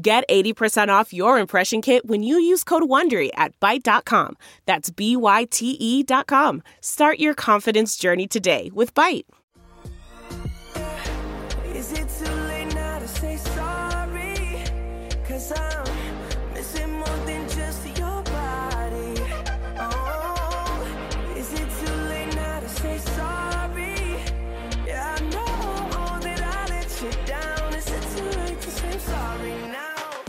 Get 80% off your impression kit when you use code WONDERY at Byte.com. That's B-Y-T-E dot com. Start your confidence journey today with Byte. Is it too late now to say sorry? Cause I'm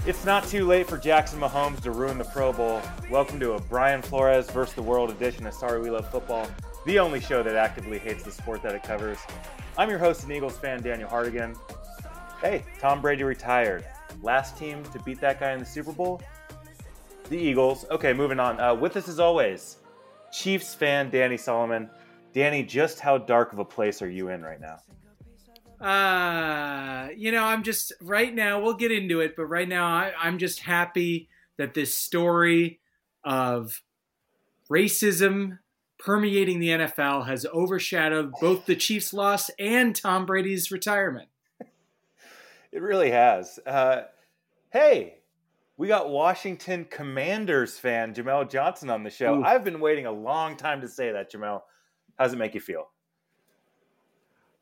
It's not too late for Jackson Mahomes to ruin the Pro Bowl. Welcome to a Brian Flores versus the World edition of Sorry We Love Football, the only show that actively hates the sport that it covers. I'm your host and Eagles fan, Daniel Hardigan. Hey, Tom Brady retired. Last team to beat that guy in the Super Bowl? The Eagles. Okay, moving on. Uh, with us as always, Chiefs fan Danny Solomon. Danny, just how dark of a place are you in right now? Uh, you know, I'm just right now. We'll get into it, but right now, I, I'm just happy that this story of racism permeating the NFL has overshadowed both the Chiefs' loss and Tom Brady's retirement. It really has. Uh, hey, we got Washington Commanders fan Jamel Johnson on the show. Ooh. I've been waiting a long time to say that, Jamel. How does it make you feel?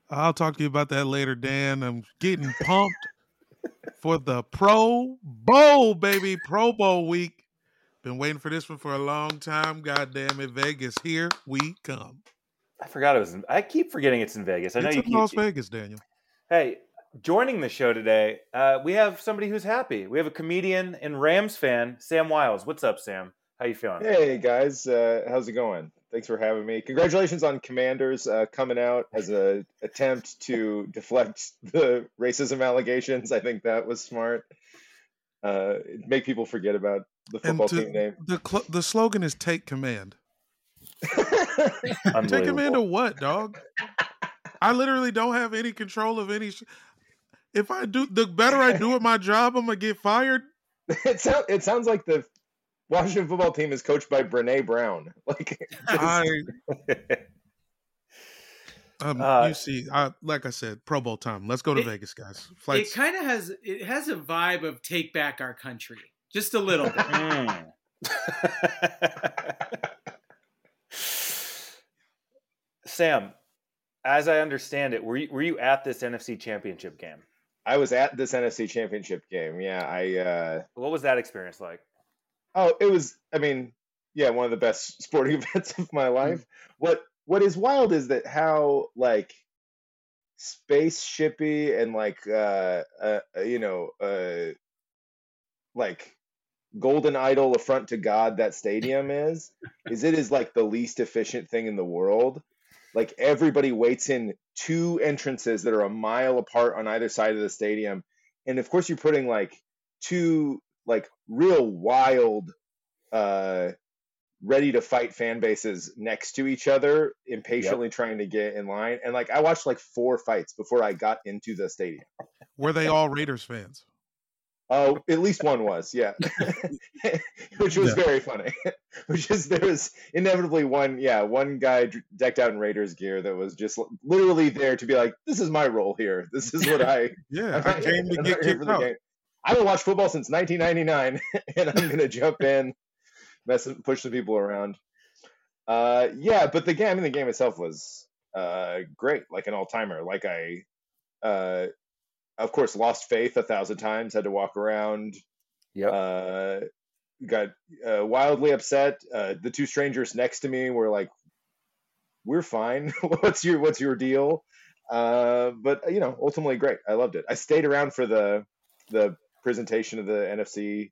I'll talk to you about that later, Dan. I'm getting pumped for the Pro Bowl, baby. Pro Bowl week. Been waiting for this one for a long time. God damn it, Vegas. Here we come. I forgot it was. In, I keep forgetting it's in Vegas. I know it's you in keep. Las Vegas, Daniel. Hey, joining the show today, uh, we have somebody who's happy. We have a comedian and Rams fan, Sam Wiles. What's up, Sam? How you feeling? Hey guys, uh, how's it going? Thanks for having me. Congratulations on Commanders uh, coming out as a attempt to deflect the racism allegations. I think that was smart. Uh, make people forget about the football to- team name. the cl- the slogan is "Take command." Take Unbelievable. command of what, dog? I literally don't have any control of any. Sh- if I do, the better I do at my job, I'm gonna get fired. it, sound, it sounds like the Washington football team is coached by Brene Brown. Like, I um, Uh, you see, I like I said, Pro Bowl time. Let's go to It- Vegas, guys. It kind of has it has a vibe of take back our country, just a little. Mm. Sam, as I understand it, were you, were you at this NFC Championship game? I was at this NFC Championship game. Yeah, I. Uh, What was that experience like? Oh, it was. I mean, yeah, one of the best sporting events of my life. What What is wild is that how like spaceshipy and like uh, uh uh, you know uh like golden idol affront to God that stadium is. is it is like the least efficient thing in the world. Like everybody waits in two entrances that are a mile apart on either side of the stadium, and of course you're putting like two like real wild uh ready to fight fan bases next to each other impatiently trying to get in line and like i watched like four fights before i got into the stadium Were they all Raiders fans? oh at least one was yeah which was Yeah. very funny which is there was inevitably one yeah one guy decked out in raiders gear that was just literally there to be like this is my role here this is what i Yeah, I came to get here kicked for the out. I haven't watched football since 1999, and I'm gonna jump in, mess, push the people around. Uh, yeah, but the game, I mean, the game itself was uh, great, like an all timer. Like I, uh, of course, lost faith a thousand times. Had to walk around. Yep. Uh, got uh, wildly upset. Uh, the two strangers next to me were like, "We're fine. what's your What's your deal?" Uh, but you know, ultimately great. I loved it. I stayed around for the the presentation of the NFC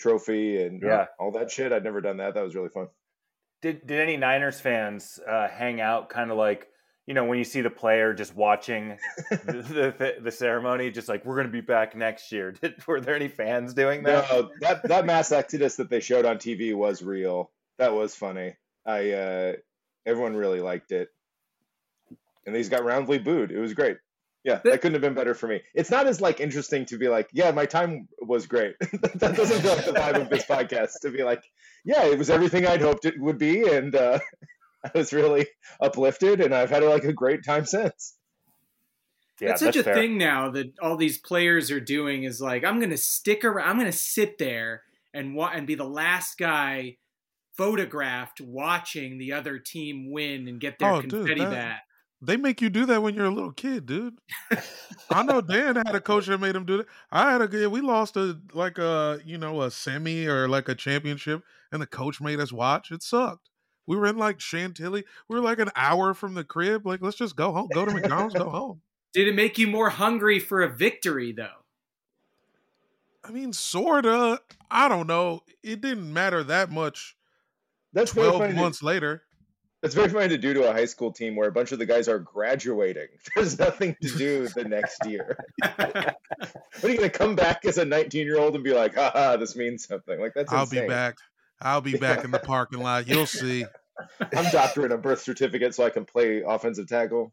trophy and Yeah. all that shit. I'd never done that. That was really fun. Did did any Niners fans uh, hang out kind of like you know when you see the player just watching the, the, the ceremony, just like we're going to be back next year. Did, were there any fans doing that? No, that that mass exodus that they showed on TV was real. That was funny. I uh, everyone really liked it, and these got roundly booed. It was great. Yeah, that couldn't have been better for me. It's not as like interesting to be like, yeah, my time was great. that doesn't feel like the vibe of this podcast to be like, yeah, it was everything I'd hoped it would be, and uh, I was really uplifted, and I've had like a great time since. Yeah, that's such a fair. thing now that all these players are doing is like I'm gonna stick around. I'm gonna sit there and wa- and be the last guy photographed watching the other team win and get their Oh, dude, confetti that- back. They make you do that when you're a little kid, dude. I know Dan had a coach that made him do that. I had a yeah, we lost a like a you know a semi or like a championship, and the coach made us watch. It sucked. We were in like Chantilly. We were like an hour from the crib. Like, let's just go home. Go to McDonald's. go home. Did it make you more hungry for a victory though? I mean, sorta. I don't know. It didn't matter that much. That's very Twelve funny. Months later. That's very funny to do to a high school team where a bunch of the guys are graduating. There's nothing to do the next year. What are you going to come back as a 19 year old and be like, haha, this means something? Like that's I'll insane. be back. I'll be back in the parking lot. You'll see. I'm doctoring a birth certificate so I can play offensive tackle.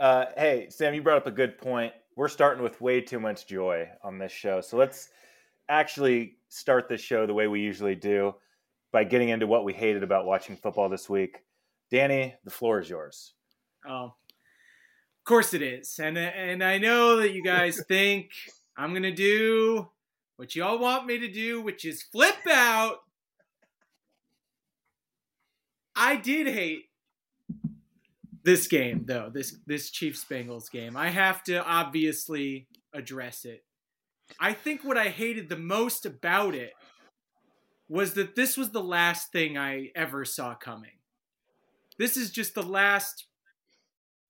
Uh, hey, Sam, you brought up a good point. We're starting with way too much joy on this show. So let's actually start this show the way we usually do by getting into what we hated about watching football this week. Danny, the floor is yours. Oh, of course it is, and and I know that you guys think I'm gonna do what you all want me to do, which is flip out. I did hate this game though. This this Chiefs Bengals game. I have to obviously address it. I think what I hated the most about it was that this was the last thing I ever saw coming. This is just the last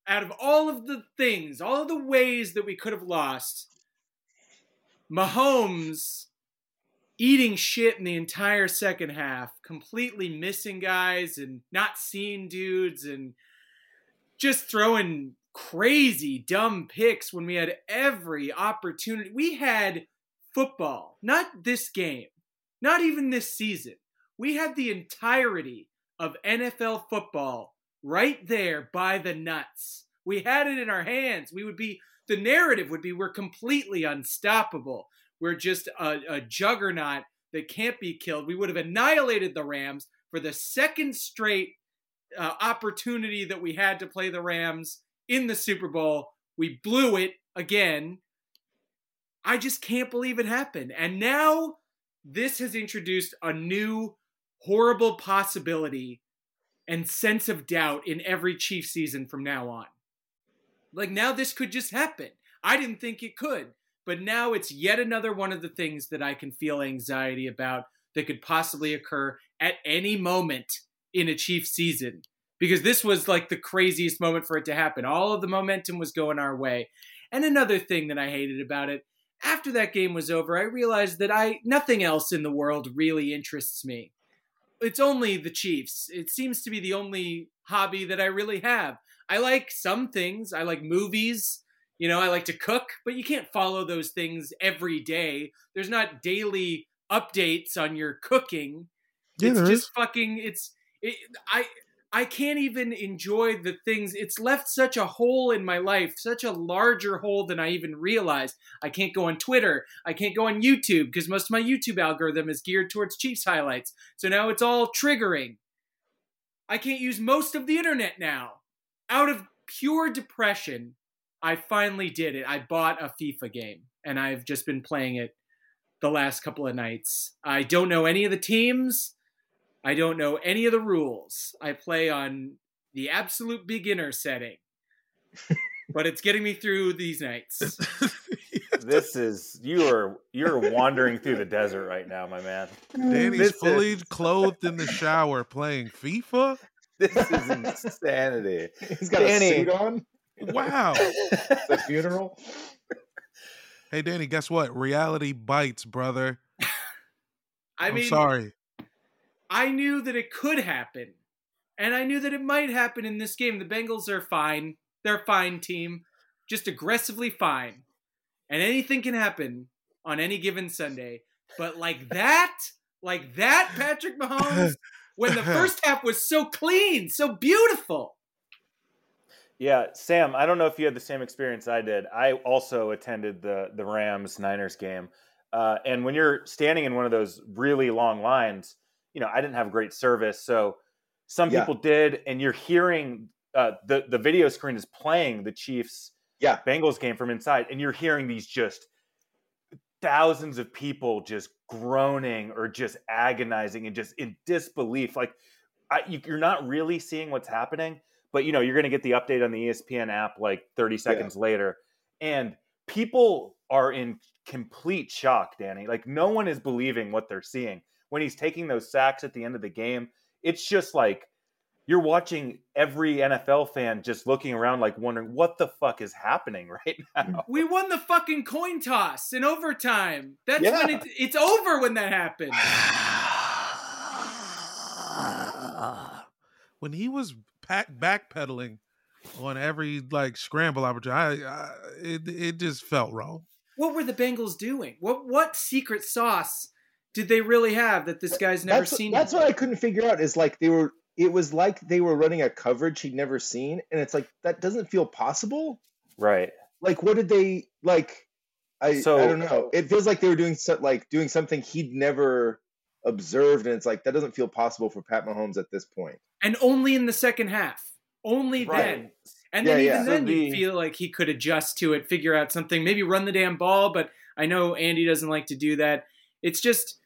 out of all of the things, all of the ways that we could have lost, Mahomes eating shit in the entire second half, completely missing guys and not seeing dudes and just throwing crazy dumb picks when we had every opportunity. We had football, not this game, not even this season. We had the entirety of NFL football right there by the nuts. We had it in our hands. We would be, the narrative would be, we're completely unstoppable. We're just a, a juggernaut that can't be killed. We would have annihilated the Rams for the second straight uh, opportunity that we had to play the Rams in the Super Bowl. We blew it again. I just can't believe it happened. And now this has introduced a new horrible possibility and sense of doubt in every Chief season from now on. Like now this could just happen. I didn't think it could, but now it's yet another one of the things that I can feel anxiety about that could possibly occur at any moment in a Chief season. Because this was like the craziest moment for it to happen. All of the momentum was going our way. And another thing that I hated about it, after that game was over, I realized that I nothing else in the world really interests me. It's only the Chiefs. It seems to be the only hobby that I really have. I like some things. I like movies. You know, I like to cook, but you can't follow those things every day. There's not daily updates on your cooking. Yeah, it's just is. fucking it's it, I I can't even enjoy the things. It's left such a hole in my life, such a larger hole than I even realized. I can't go on Twitter. I can't go on YouTube because most of my YouTube algorithm is geared towards Chiefs highlights. So now it's all triggering. I can't use most of the internet now. Out of pure depression, I finally did it. I bought a FIFA game and I've just been playing it the last couple of nights. I don't know any of the teams. I don't know any of the rules. I play on the absolute beginner setting. but it's getting me through these nights. This is you are you're wandering through the desert right now, my man. Danny's This is- fully clothed in the shower playing FIFA. This is insanity. He's got Danny. a suit on. Wow. The funeral. Hey, Danny, guess what? Reality bites, brother. I I'm mean, sorry. I knew that it could happen. And I knew that it might happen in this game. The Bengals are fine. They're a fine team, just aggressively fine. And anything can happen on any given Sunday. But like that, like that, Patrick Mahomes, when the first half was so clean, so beautiful. Yeah, Sam, I don't know if you had the same experience I did. I also attended the the Rams Niners game. Uh, and when you're standing in one of those really long lines, you know, I didn't have great service, so some Yeah. people did, and you're hearing uh, the the video screen is playing the Chiefs Yeah. Bengals game from inside, and you're hearing these just thousands of people just groaning or just agonizing and just in disbelief. Like I, you, you're not really seeing what's happening, but you know you're going to get the update on the ESPN app like 30 seconds later, and people are in complete shock. Danny, like no one is believing what they're seeing when he's taking those sacks at the end of the game. It's just like you're watching every NFL fan just looking around, like wondering what the fuck is happening right now. We won the fucking coin toss in overtime. That's Yeah. when it, it's over when that happens. when he was pack backpedaling on every like scramble opportunity, I, I, it it just felt wrong. What were the Bengals doing? What what secret sauce did they really have that this guy's never that's, seen? That's before? what I couldn't figure out. Is like they were. It was like they were running a coverage he'd never seen, and it's like that doesn't feel possible. Right. Like, what did they like? I So- I don't know. It feels like they were doing so, like doing something he'd never observed, and it's like that doesn't feel possible for Pat Mahomes at this point. and only in the second half. Only then. And Yeah, then yeah. even So then you the- feel like he could adjust to it, figure out something, maybe run the damn ball, but I know Andy doesn't like to do that. It's just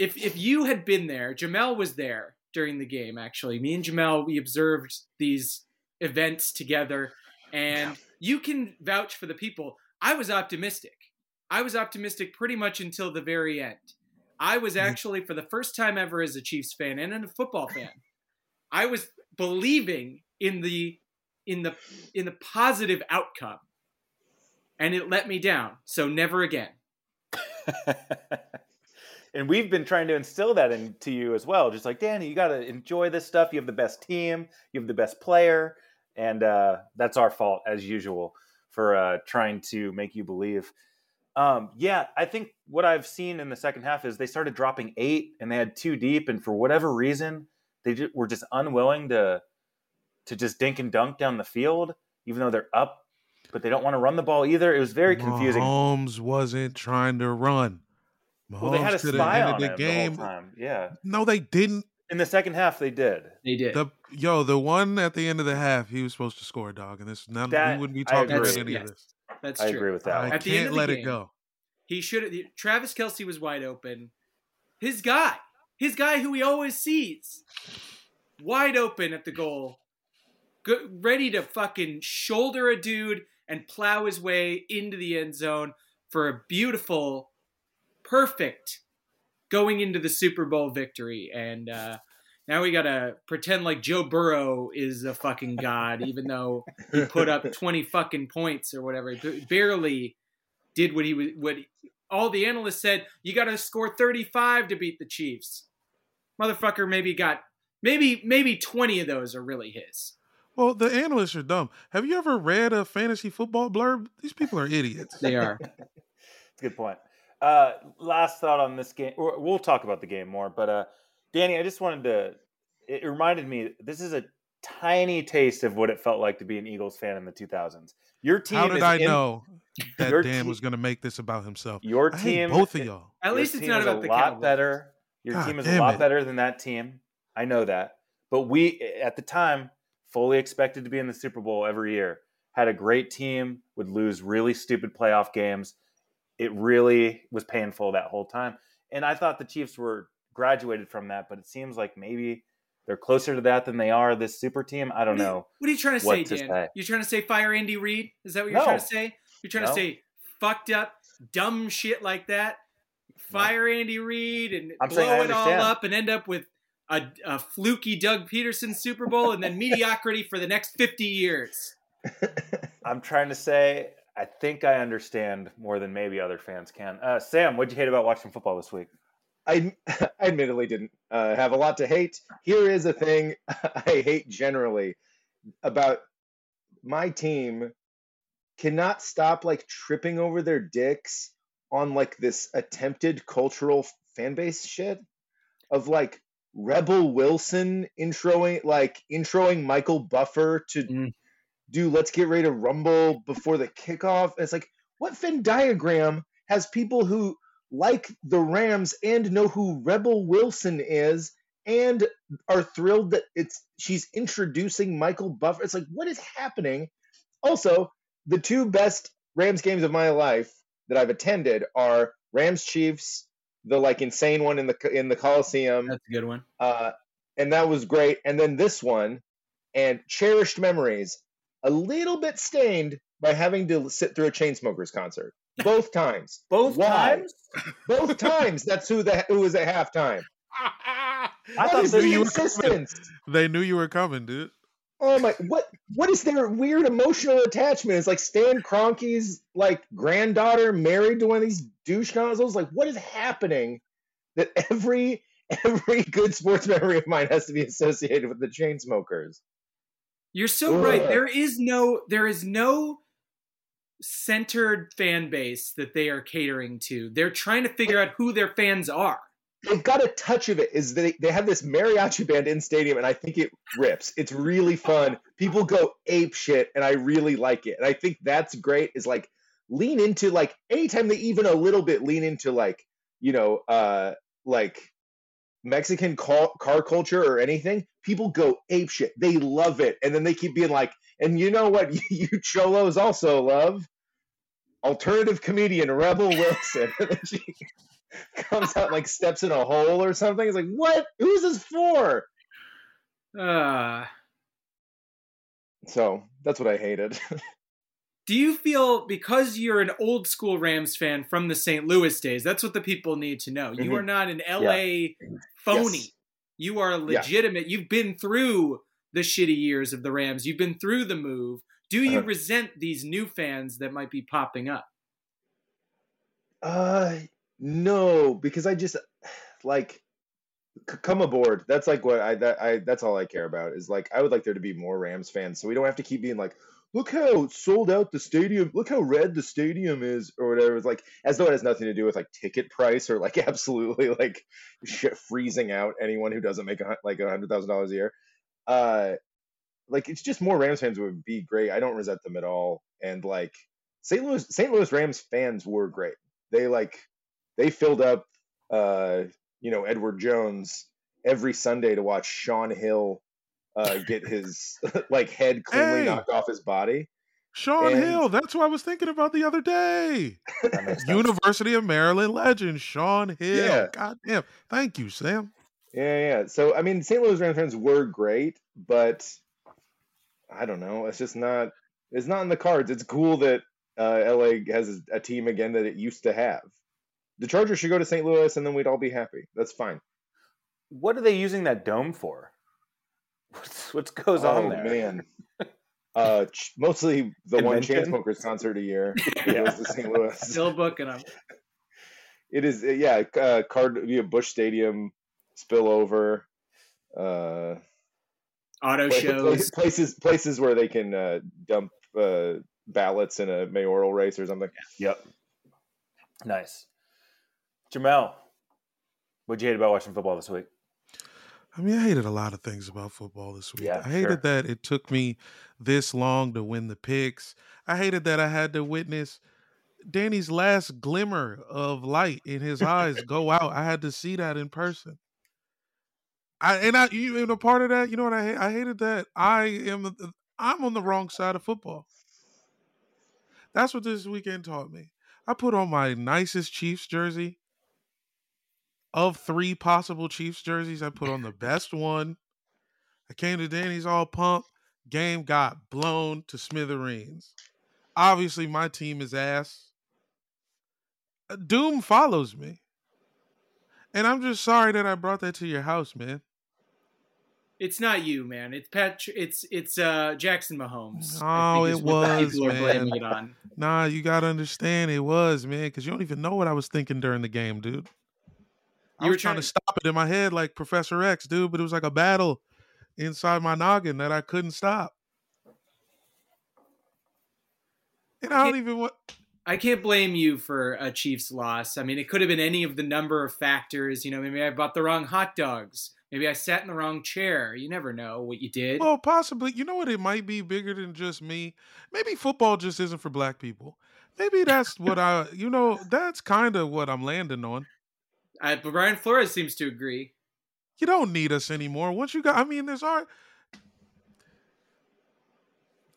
if if you had been there, Jamel was there during the game actually. Me and Jamel we observed these events together and you can vouch for the people. I was optimistic. I was optimistic pretty much until the very end. I was mm-hmm. actually for the first time ever as a Chiefs fan and a football fan. I was believing in the in the in the positive outcome. And it let me down. So never again. and we've been trying to instill that into you as well. Just like Danny, you got to enjoy this stuff. You have the best team, you have the best player, and uh, that's our fault as usual for uh, trying to make you believe. Um, yeah, I think what I've seen in the second half is they started dropping eight, and they had two deep, and for whatever reason, they were just unwilling to to just dink and dunk down the field, even though they're up. But they don't want to run the ball either. It was very confusing. Mahomes wasn't trying to run. Mahomes Well, they had a could have spy ended on the him game. the whole time. Yeah. No, they didn't. In the second half, they did. They did. The yo, the one at the end of the half, he was supposed to score a dog, and this none That- we wouldn't be talking about any Yes. of this. That's true. I agree with that. I. At can't of the let it go. He should have. Travis Kelce was wide open. His guy, his guy who he always sees, wide open at the goal, go, ready to fucking shoulder a dude and plow his way into the end zone for a beautiful, perfect going into the Super Bowl victory. And uh, now we gotta pretend like Joe Burrow is a fucking god, even though he put up 20 fucking points or whatever. He barely did what he was what all the analysts said you got to score 35 to beat the Chiefs. Motherfucker maybe got maybe maybe 20 of those are really his. Well, the analysts are dumb. Have you ever read a fantasy football blurb? These people are idiots. They are. It's a good point. Uh, last thought on this game. We'll talk about the game more, but uh, Danny, I just wanted to. It reminded me. This is a tiny taste of what it felt like to be an Eagles fan in the 2000s. Your team. How did is I in- know that Dan te- was going to make this about himself? Your I hate team. both of y'all. At your least it's team not is about a the lot Cowboys. better. Your God team is a lot it. better than that team. I know that. But we, at the time, fully expected to be in the Super Bowl every year. Had a great team, would lose really stupid playoff games. It really was painful that whole time. And I thought the Chiefs were graduated from that, but it seems like maybe they're closer to that than they are this super team. I don't What you- know. What are you trying to what say, to Dan? say. You trying to say fire Andy Reid? Is that what you're No. trying to say? You're trying No. to say fucked up, dumb shit like that? Fire Andy Reid and I'm blow it all up and end up with a, a fluky Doug Pederson Super Bowl and then mediocrity for the next 50 years. I'm trying to say I think I understand more than maybe other fans can. Uh, Sam, what'd you hate about watching football this week? I, I admittedly didn't uh, have a lot to hate. Here is a thing I hate generally about my team cannot stop like tripping over their dicks on like this attempted cultural fan base shit of like Rebel Wilson introing like introing Michael Buffer to Mm. Do let's get ready to rumble before the kickoff. It's like what Venn diagram has people who like the Rams and know who Rebel Wilson is and are thrilled that it's she's introducing Michael Buffer. It's like what is happening? Also, the two best Rams games of my life that I've attended are Rams Chiefs, the like insane one in the in the Coliseum, That's a good one. uh, and that was great. And then this one, and cherished memories, a little bit stained by having to sit through a Chainsmokers concert both times. Both Why? times? Both times. That's who the who was at halftime. I What thought is that the you were coming. insistence? They knew you were coming, dude. Oh my! What what is their weird emotional attachment? It's like Stan Kroenke's like granddaughter married to one of these douche nozzles. Like, what is happening? That every every good sports memory of mine has to be associated with the Chainsmokers. You're so right. There is no there is no centered fan base that they are catering to. They're trying to figure out who their fans are. They've got a touch of it. Is they they have this mariachi band in stadium, and I think it rips. It's really fun. People go ape shit, and I really like it. And I think that's great. Is like lean into like anytime they even a little bit lean into like you know uh like Mexican car, car culture or anything, people go ape shit. They love it, and then they keep being like, and you know what? You cholos also love alternative comedian Rebel Wilson. and then she comes out like steps in a hole or something. It's like, what? Who's this for? Uh, So that's what I hated. do you feel because you're an old school Rams fan from the St. Louis days? That's what the people need to know. You Mhm. are not an LA phony. Yes. You are legitimate. You've been through the shitty years of the Rams. You've been through the move. Do you Uh-huh. resent these new fans that might be popping up? Uh, no, because I just like c- come aboard. That's like what I that I that's all I care about is like I would like there to be more Rams fans, so we don't have to keep being like, look how sold out the stadium, look how red the stadium is, or whatever. It's like as though it has nothing to do with like ticket price or like absolutely like shit freezing out anyone who doesn't make a, like a hundred thousand dollars a year. Uh, like it's just more Rams fans would be great. I don't resent them at all, and like St. Louis St. Louis Rams fans were great. They like they filled up uh you know Edward Jones every Sunday to watch Shaun Hill uh get his like head cleanly Hey! knocked off his body. Shaun And- Hill. That's who I was thinking about the other day. That makes sense. University of Maryland legend, Shaun Hill. Yeah. God damn. Thank you, Sam. Yeah, yeah. So I mean St. Louis Rams fans were great, but I don't know. It's just not it's not in the cards. It's cool that uh LA has a team again that it used to have. The Chargers should go to St. Louis and then we'd all be happy. That's fine. What are they using that dome for? What's, what goes oh on there? Oh, man. Uh, ch- mostly the one Convention? Chainsmokers concert a year. Yeah. It was the St. Louis. Still booking them. It is, yeah. Uh, card via Busch Stadium spillover. Uh, Auto pla- shows. places places where they can uh, dump uh, ballots in a mayoral race or something. Yep. Nice. Jamel, what'd you hate about watching football this week? I mean, I hated a lot of things about football this week. Yeah, I hated sure. that it took me this long to win the picks. I hated that I had to witness Danny's last glimmer of light in his eyes go out. I had to see that in person. I and I you and a part of that, you know what I hate? I hated that I am I'm on the wrong side of football. That's what this weekend taught me. I put on my nicest Chiefs jersey. Of three possible Chiefs jerseys, I put on the best one. I came to Danny's all pumped. Game got blown to smithereens. Obviously, my team is ass. Uh, Doom follows me. And I'm just sorry that I brought that to your house, man. It's not you, man. It's Pat. It's it's uh, Jackson Mahomes. Oh, it was, people are blaming man. it on. Nah, you gotta understand it was, man, because you don't even know what I was thinking during the game, dude. I You was were trying trying to stop it in my head like Professor X, dude, but it was like a battle inside my noggin that I couldn't stop. And I don't even want. I can't blame you for a Chiefs loss. I mean, it could have been any of the number of factors. You know, maybe I bought the wrong hot dogs. Maybe I sat in the wrong chair. You never know what you did. Well, possibly. You know what? It might be bigger than just me. Maybe football just isn't for black people. Maybe that's what I, you know, that's kind of what I'm landing on. I, but Brian Flores seems to agree. You don't need us anymore. Once you got, I mean, there's our.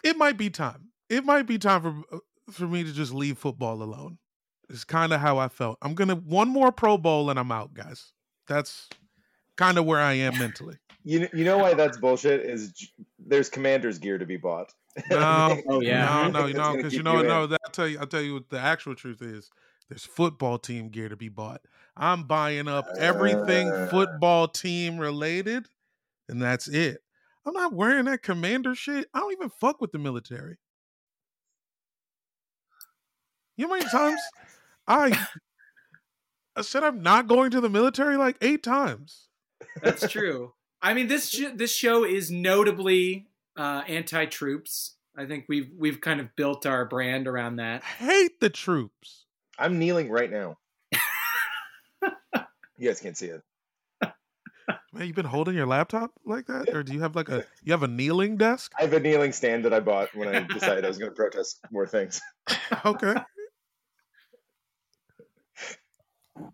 It might be time. It might be time for for me to just leave football alone. It's kind of how I felt. I'm gonna one more Pro Bowl and I'm out, guys. That's kind of where I am mentally. You you know why that's bullshit? Is there's Commander's gear to be bought. No, Oh, yeah. no, no, It's no, because you know, in. no. That, I'll tell you, I'll tell you what the actual truth is. There's football team gear to be bought. I'm buying up everything Uh. football team related, and that's it. I'm not wearing that commander shit. I don't even fuck with the military. You know how many times I I said I'm not going to the military like eight times. That's true. I mean, this sh- this show is notably uh, anti-troops. I think we've we've kind of built our brand around that. Hate the troops. I'm kneeling right now. you guys can't see it. Man, you've been holding your laptop like that, or do you have like a you have a kneeling desk? I have a kneeling stand that I bought when I decided I was going to protest more things. Okay.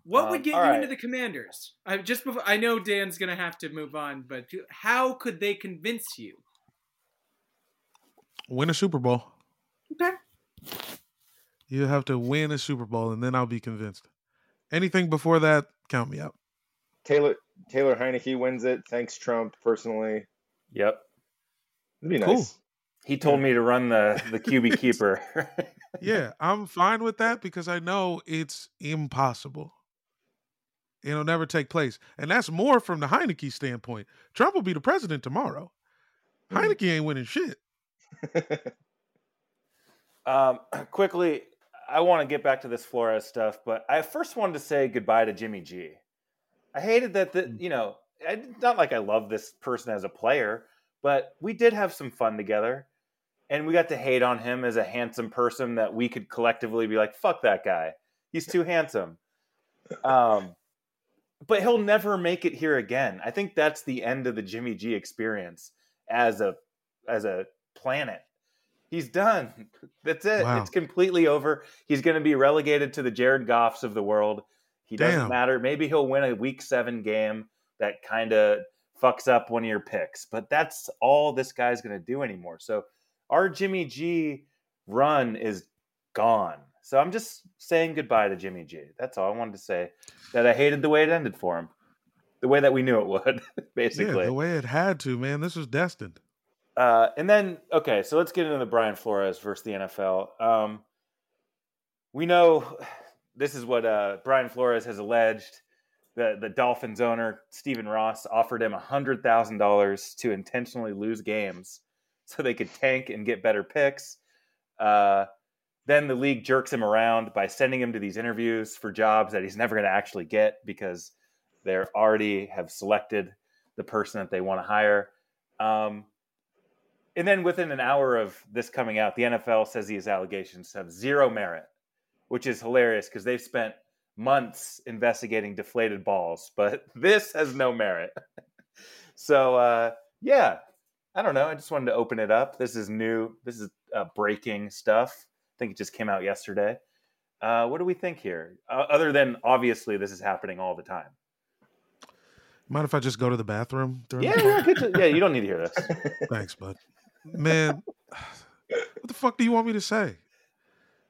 What Um, would get you right. into the Commanders? I just before, I know Dan's gonna have to move on, but how could they convince you? Win a Super Bowl. Okay. You have to win a Super Bowl, and then I'll be convinced. Anything before that, count me out. Taylor Taylor Heinicke wins it. Thanks Trump personally. Yep. It'd be Cool. nice. He told me to run the the QB keeper. Yeah, I'm fine with that because I know it's impossible. It'll never take place. And that's more from the Heinicke standpoint. Trump will be the president tomorrow. Mhm. Heinicke ain't winning shit. Um, quickly, I want to get back to this Flores stuff, but I first wanted to say goodbye to Jimmy G. I hated that, the, you know, I, not like I love this person as a player, but we did have some fun together. And we got to hate on him as a handsome person that we could collectively be like, fuck that guy. He's too handsome. Um, but he'll never make it here again. I think that's the end of the Jimmy G experience as a as a planet. He's done. That's it. Wow. It's completely over. He's going to be relegated to the Jared Goffs of the world. He doesn't matter. Maybe he'll win a week seven game that kind of fucks up one of your picks, but that's all this guy's going to do anymore. So our Jimmy G run is gone. So I'm just saying goodbye to Jimmy G. That's all I wanted to say. That I hated the way it ended for him, the way that we knew it would, basically. Yeah, basically. the way it had to, man. This was destined. Uh, and then, okay, so let's get into the Brian Flores versus the NFL. Um, we know this is what uh, Brian Flores has alleged. The, the Dolphins owner, Stephen Ross, offered him $100,000 to intentionally lose games so they could tank and get better picks. Uh, then the league jerks him around by sending him to these interviews for jobs that he's never going to actually get because they already have selected the person that they want to hire. Um, and then within an hour of this coming out, the NFL says these allegations have zero merit, which is hilarious because they've spent months investigating deflated balls, but this has no merit. so, uh, yeah, I don't know. I just wanted to open it up. This is new. This is uh, breaking stuff. I think it just came out yesterday. Uh, what do we think here? Uh, other than obviously this is happening all the time. Mind if I just go to the bathroom? During Yeah, the yeah, to- yeah. You don't need to hear this. Thanks, bud. Man, what the fuck do you want me to say?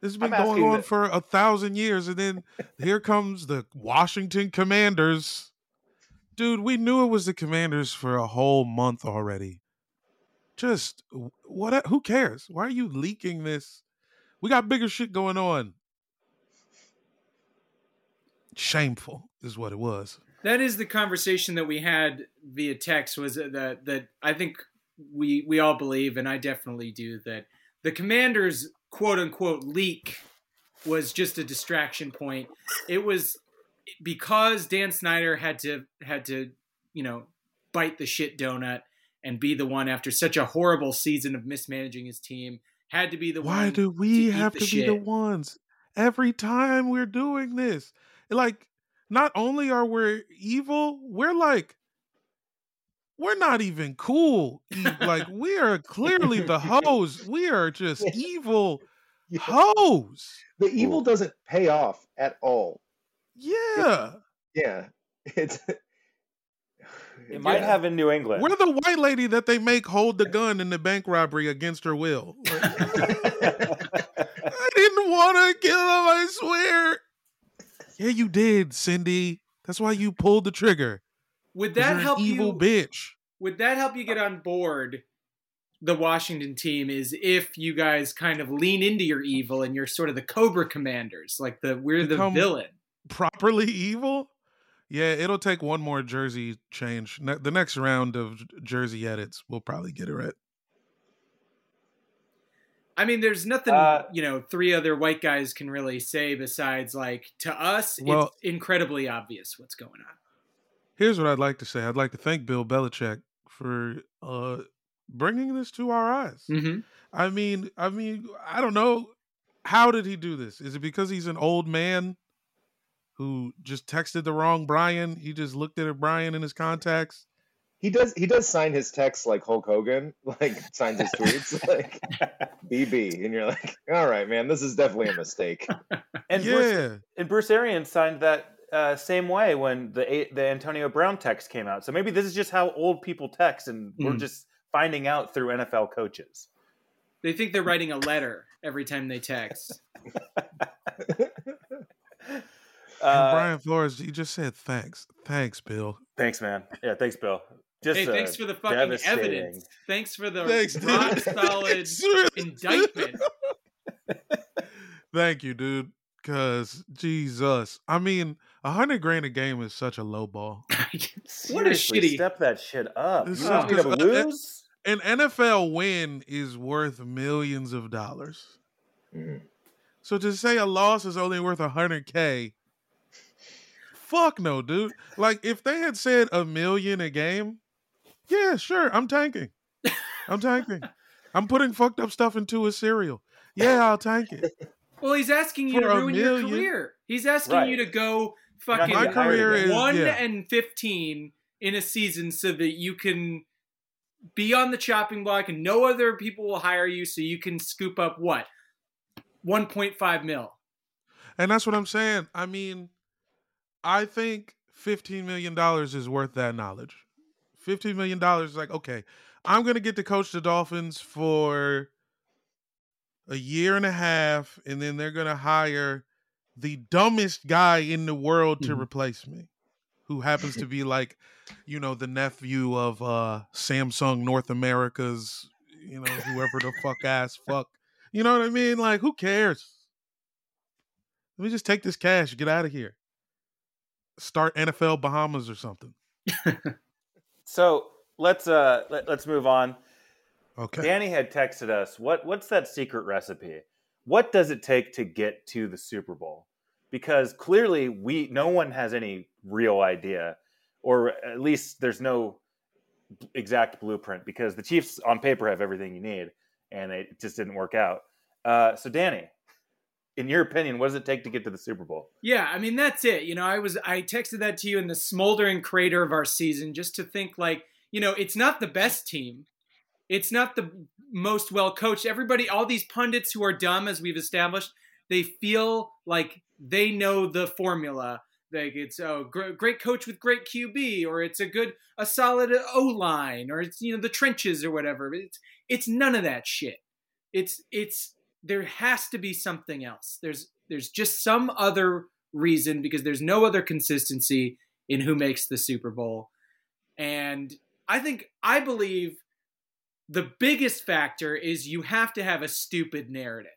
This has been I'm going on that- for a thousand years, and then here comes the Washington Commanders. Dude, we knew it was the Commanders for a whole month already. Just what? Who cares? Why are you leaking this? We got bigger shit going on. Shameful is what it was. That is the conversation that we had via text. Was that that I think we we all believe, and I definitely do that the Commanders quote unquote leak was just a distraction point. It was because Dan Snyder had to had to you know bite the shit donut and be the one after such a horrible season of mismanaging his team had to be the one. Why do we eat have to be the ones every time we're doing this? Like, not only are we evil, we're like, we're not even cool. Like, we are clearly the hoes. We are just evil Yeah. hoes. The evil doesn't pay off at all. Yeah. Yeah, it's. It might Yeah. have in New England. We're the white lady that they make hold the gun in the bank robbery against her will. I didn't want to kill him, I swear. Yeah, you did, Cindy. That's why you pulled the trigger. Would 'Cause that you're an help evil you? bitch. Would that help you get on board? The Washington team is if you guys kind of lean into your evil and you're sort of the Cobra Commanders, like the we're Become- the villain. Properly evil? Yeah, it'll take one more jersey change. Ne- the next round of jersey edits, we'll probably get it right. I mean, there's nothing Uh, you know three other white guys can really say besides like to us, Well- it's incredibly obvious what's going on. Here's what I'd like to say. I'd like to thank Bill Belichick for uh, bringing this to our eyes. Mm-hmm. I mean, I mean, I don't know. How did he do this? Is it because he's an old man who just texted the wrong Brian? He just looked at a Brian in his contacts. He does. He does sign his texts like Hulk Hogan, like signs his tweets like BB, and you're like, all right, man, this is definitely a mistake. and Bruce, yeah, and Bruce Arians signed that uh, same way when the the Antonio Brown text came out. So maybe this is just how old people text, and we're Mm. just finding out through NFL coaches. They think they're writing a letter every time they text. Uh, Brian Flores, he just said thanks, thanks, Bill. Thanks, man. Yeah, thanks, Bill. Just hey, uh, thanks for the fucking evidence. Thanks for the Thanks, dude. rock solid indictment. Thank you, dude. Cause Jesus, I mean, a hundred grand a game is such a low ball. what a Seriously, shitty. Step that shit up. This You want me is- to lose? An NFL win is worth millions of dollars. Mhm. So to say a loss is only worth a hundred k, fuck no, dude. Like if they had said a million a game, yeah, sure, I'm tanking. I'm tanking. I'm putting fucked up stuff into a cereal. Yeah, I'll tank it. Well, he's asking you For to a ruin your career. He's asking Right. you to go not fucking gonna My career is one yeah. and fifteen in a season so that you can be on the chopping block and no other people will hire you so you can scoop up what 1.5 mil And that's what I'm saying. I mean, I think $15 million is worth that knowledge. $15 million is like, okay, I'm to get to coach the Dolphins for a year and a half, and then they're to hire the dumbest guy in the world to Mhm. replace me, who happens to be like, you know, the nephew of uh Samsung North America's, you know, whoever the fuck ass fuck. You know what I mean? Like, who cares? Let me just take this cash, get out of here. Start NFL Bahamas or something. So let's uh let, let's move on. Okay. Danny had texted us. What what's that secret recipe? What does it take to get to the Super Bowl? Because clearly we no one has any real idea, or at least there's no exact blueprint. Because the Chiefs on paper have everything you need, and it just didn't work out. Uh, so Danny, in your opinion, what does it take to get to the Super Bowl? Yeah, I mean that's it. You know, I was I texted that to you in the smoldering crater of our season just to think like, you know, it's not the best team. It's not the most well coached. Everybody all these pundits who are dumb as we've established, they feel like they know the formula. Like it's oh, gr- great coach with great QB or it's a good a solid O-line or it's you know the trenches or whatever. It's it's none of that shit. It's it's there has to be something else. There's there's just some other reason because there's no other consistency in who makes the Super Bowl. And I think I believe the biggest factor is you have to have a stupid narrative.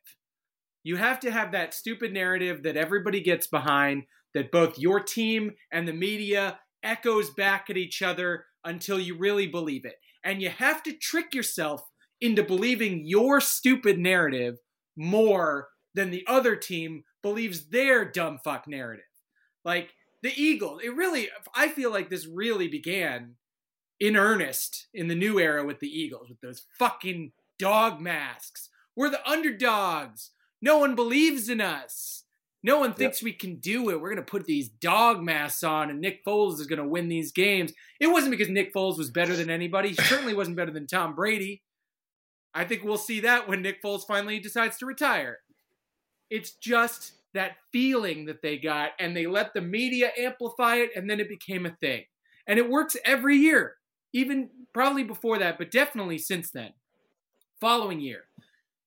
You have to have that stupid narrative that everybody gets behind, that both your team and the media echoes back at each other until you really believe it. And you have to trick yourself into believing your stupid narrative more than the other team believes their dumb fuck narrative. Like the Eagles. It really, I feel like this really began in earnest in the new era with the Eagles, with those fucking dog masks. We're the underdogs. No one believes in us. No one thinks we can do it. We're going to put these dog masks on, and Nick Foles is going to win these games. It wasn't because Nick Foles was better than anybody. He certainly wasn't better than Tom Brady. I think we'll see that when Nick Foles finally decides to retire. It's just that feeling that they got, and they let the media amplify it, and then it became a thing. And it works every year, even probably before that, but definitely since then. Following year,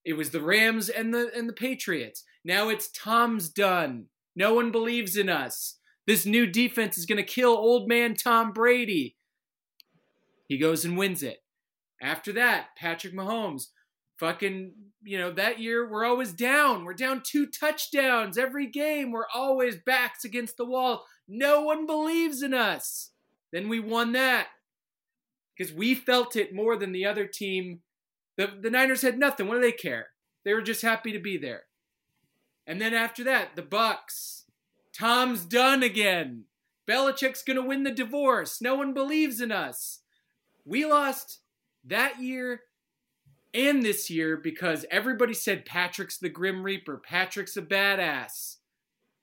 it was the Rams and the and the Patriots. Now it's Tom's done. No one believes in us. This new defense is going to kill old man Tom Brady. He goes and wins it. After that, Patrick Mahomes, fucking, you know, that year we're always down. We're down two touchdowns every game. We're always backs against the wall. No one believes in us. Then we won that because we felt it more than the other team. The, the Niners had nothing. What do they care? They were just happy to be there. And then after that, the Bucs. Tom's done again. Belichick's going to win the divorce. No one believes in us. We lost that year and this year because everybody said Patrick's the Grim Reaper. Patrick's a badass.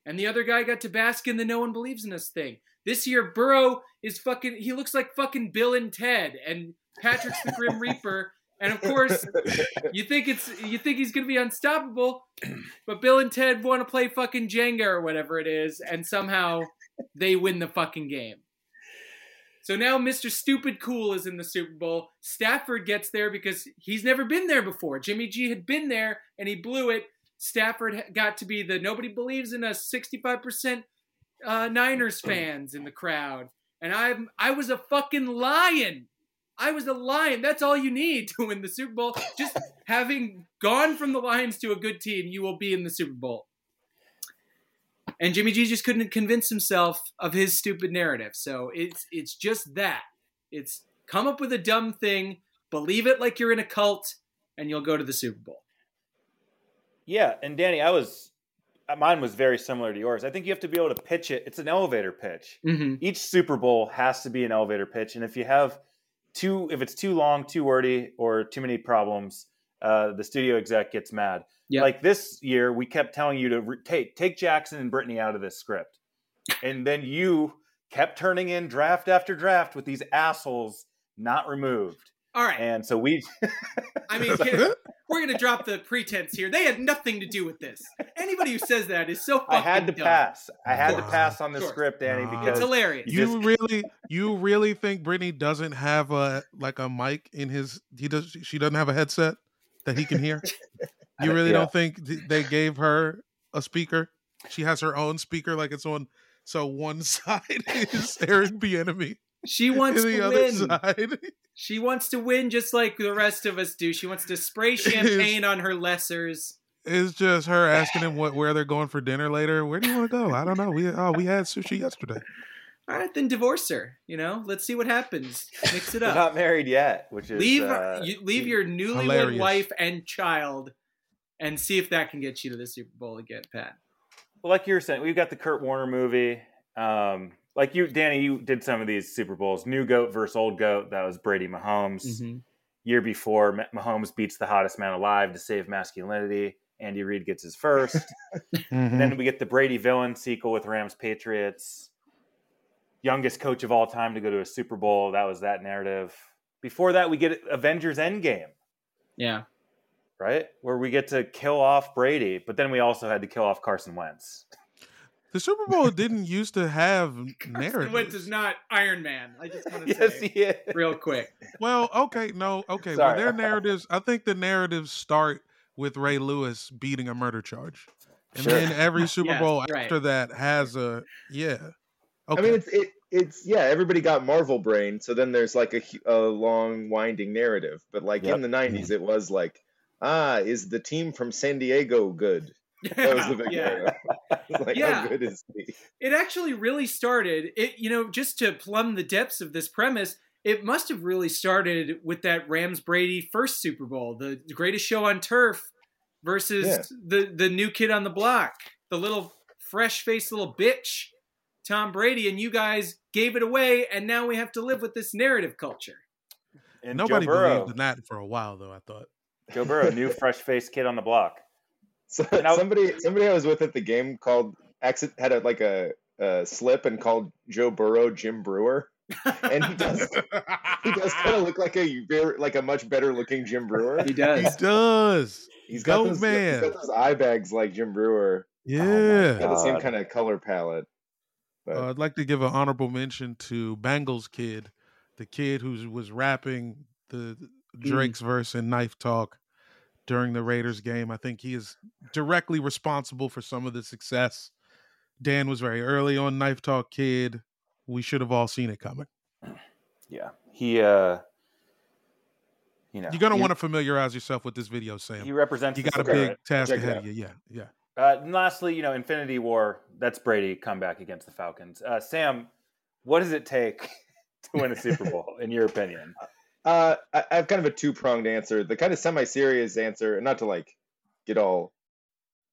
And the other guy got to bask in the no one believes in us thing. This year, Burrow is fucking, he looks like fucking Bill and Ted. And Patrick's the Grim Reaper. And of course, you think it's you think he's gonna be unstoppable, but Bill and Ted want to play fucking Jenga or whatever it is, and somehow they win the fucking game. So now Mr. Stupid Cool is in the Super Bowl. Stafford gets there because he's never been there before. Jimmy G had been there and he blew it. Stafford got to be the nobody believes in us 65% uh, Niners fans in the crowd. And I I was a fucking lion. I was a lion. That's all you need to win the Super Bowl. Just having gone from the Lions to a good team, you will be in the Super Bowl. And Jimmy G just couldn't convince himself of his stupid narrative. So it's it's just that. It's come up with a dumb thing, believe it like you're in a cult, and you'll go to the Super Bowl. Yeah, and Danny, I was mine was very similar to yours. I think you have to be able to pitch it. It's an elevator pitch. Mm-hmm. Each Super Bowl has to be an elevator pitch, and if you have too, if it's too long, too wordy, or too many problems, uh, the studio exec gets mad. Yeah. Like this year, we kept telling you to re- take take Jackson and Brittany out of this script, and then you kept turning in draft after draft with these assholes not removed. All right. And so we, I mean, kid, we're gonna drop the pretense here. They had nothing to do with this. Anybody who says that is so fucking I had to dumb. pass. I had to pass on the Sure. script, Danny, because It's hilarious. You You really, you really think Brittany doesn't have a like a mic in his? He does. She doesn't have a headset that he can hear. You really Yeah. don't think they gave her a speaker? She has her own speaker, like it's on. So one side is Eric Bieniemy, She wants the to win. side She wants to win just like the rest of us do. She wants to spray champagne on her lessers. is just her asking him what where they're going for dinner later. Where do you want to go? I don't know. We oh we had sushi yesterday. All right, then divorce her. You know, let's see what happens. Mix it they're up. not married yet, which is leave uh, you, leave your newlywed Hilarious. wife and child, and see if that can get you to the Super Bowl again, Pat. Well, like you were saying, we've got the Kurt Warner movie. Um, like you, Danny, you did some of these Super Bowls. New goat versus old goat. That was Brady Mahomes. Mm-hmm. Year before, Mahomes beats the hottest man alive to save masculinity. Andy Reid gets his first. Mhm. then we get the Brady villain sequel with Rams Patriots. Youngest coach of all time to go to a Super Bowl. That was that narrative. Before that, we get Avengers Endgame, Yeah. right? Where we get to kill off Brady, but then we also had to kill off Carson Wentz. The Super Bowl didn't used to have Carson narratives. Wentz is not Iron Man. I just want to yes, say he is. real quick. Well, okay, no, okay. Sorry. Well, their narratives. I think the narratives start with Ray Lewis beating a murder charge, and Sure. then every Super Yes, Bowl right. after that has a yeah. Okay. I mean, it's it, it's yeah. Everybody got Marvel brain, so then there's like a, a long winding narrative. But like Yep. in the '90s, it was like, ah, is the team from San Diego good? That was the big yeah. like, Yeah. how good is he? it actually really started it you know just to plumb the depths of this premise it must have really started with that rams brady first super bowl the greatest show on turf versus Yeah. the the new kid on the block the little fresh faced little bitch Tom Brady, and you guys gave it away, and now we have to live with this narrative culture. And Nobody Joe Burrow, believed in that for a while, though. I thought. Joe Burrow, new fresh faced kid on the block. So, And I- somebody somebody I was with at the game called accident had a, like a, a slip and called Joe Burrow Jim Breuer, and he does he does kind of look like a very like a much better looking Jim Breuer. He does. he does. does. He's Go those, man. He's got those eye bags like Jim Breuer. Yeah. Got the same kind of color palette. But Uh, I'd like to give an honorable mention to Bengals kid, the kid who was rapping the Drake's verse in Knife Talk during the Raiders game. I think he is directly responsible for some of the success. Dan was very early on Knife Talk kid. We should have all seen it coming. Yeah. He uh you know You're gonna want to familiarize yourself with this video, Sam. he represents You got a big task Check ahead of you. Yeah, yeah. Uh, and lastly, you know, Infinity War, that's Brady comeback against the Falcons. Uh, Sam, what does it take to win a Super Bowl, in your opinion? Uh, I, have kind of a two pronged answer. The kind of semi serious answer, not to like get all,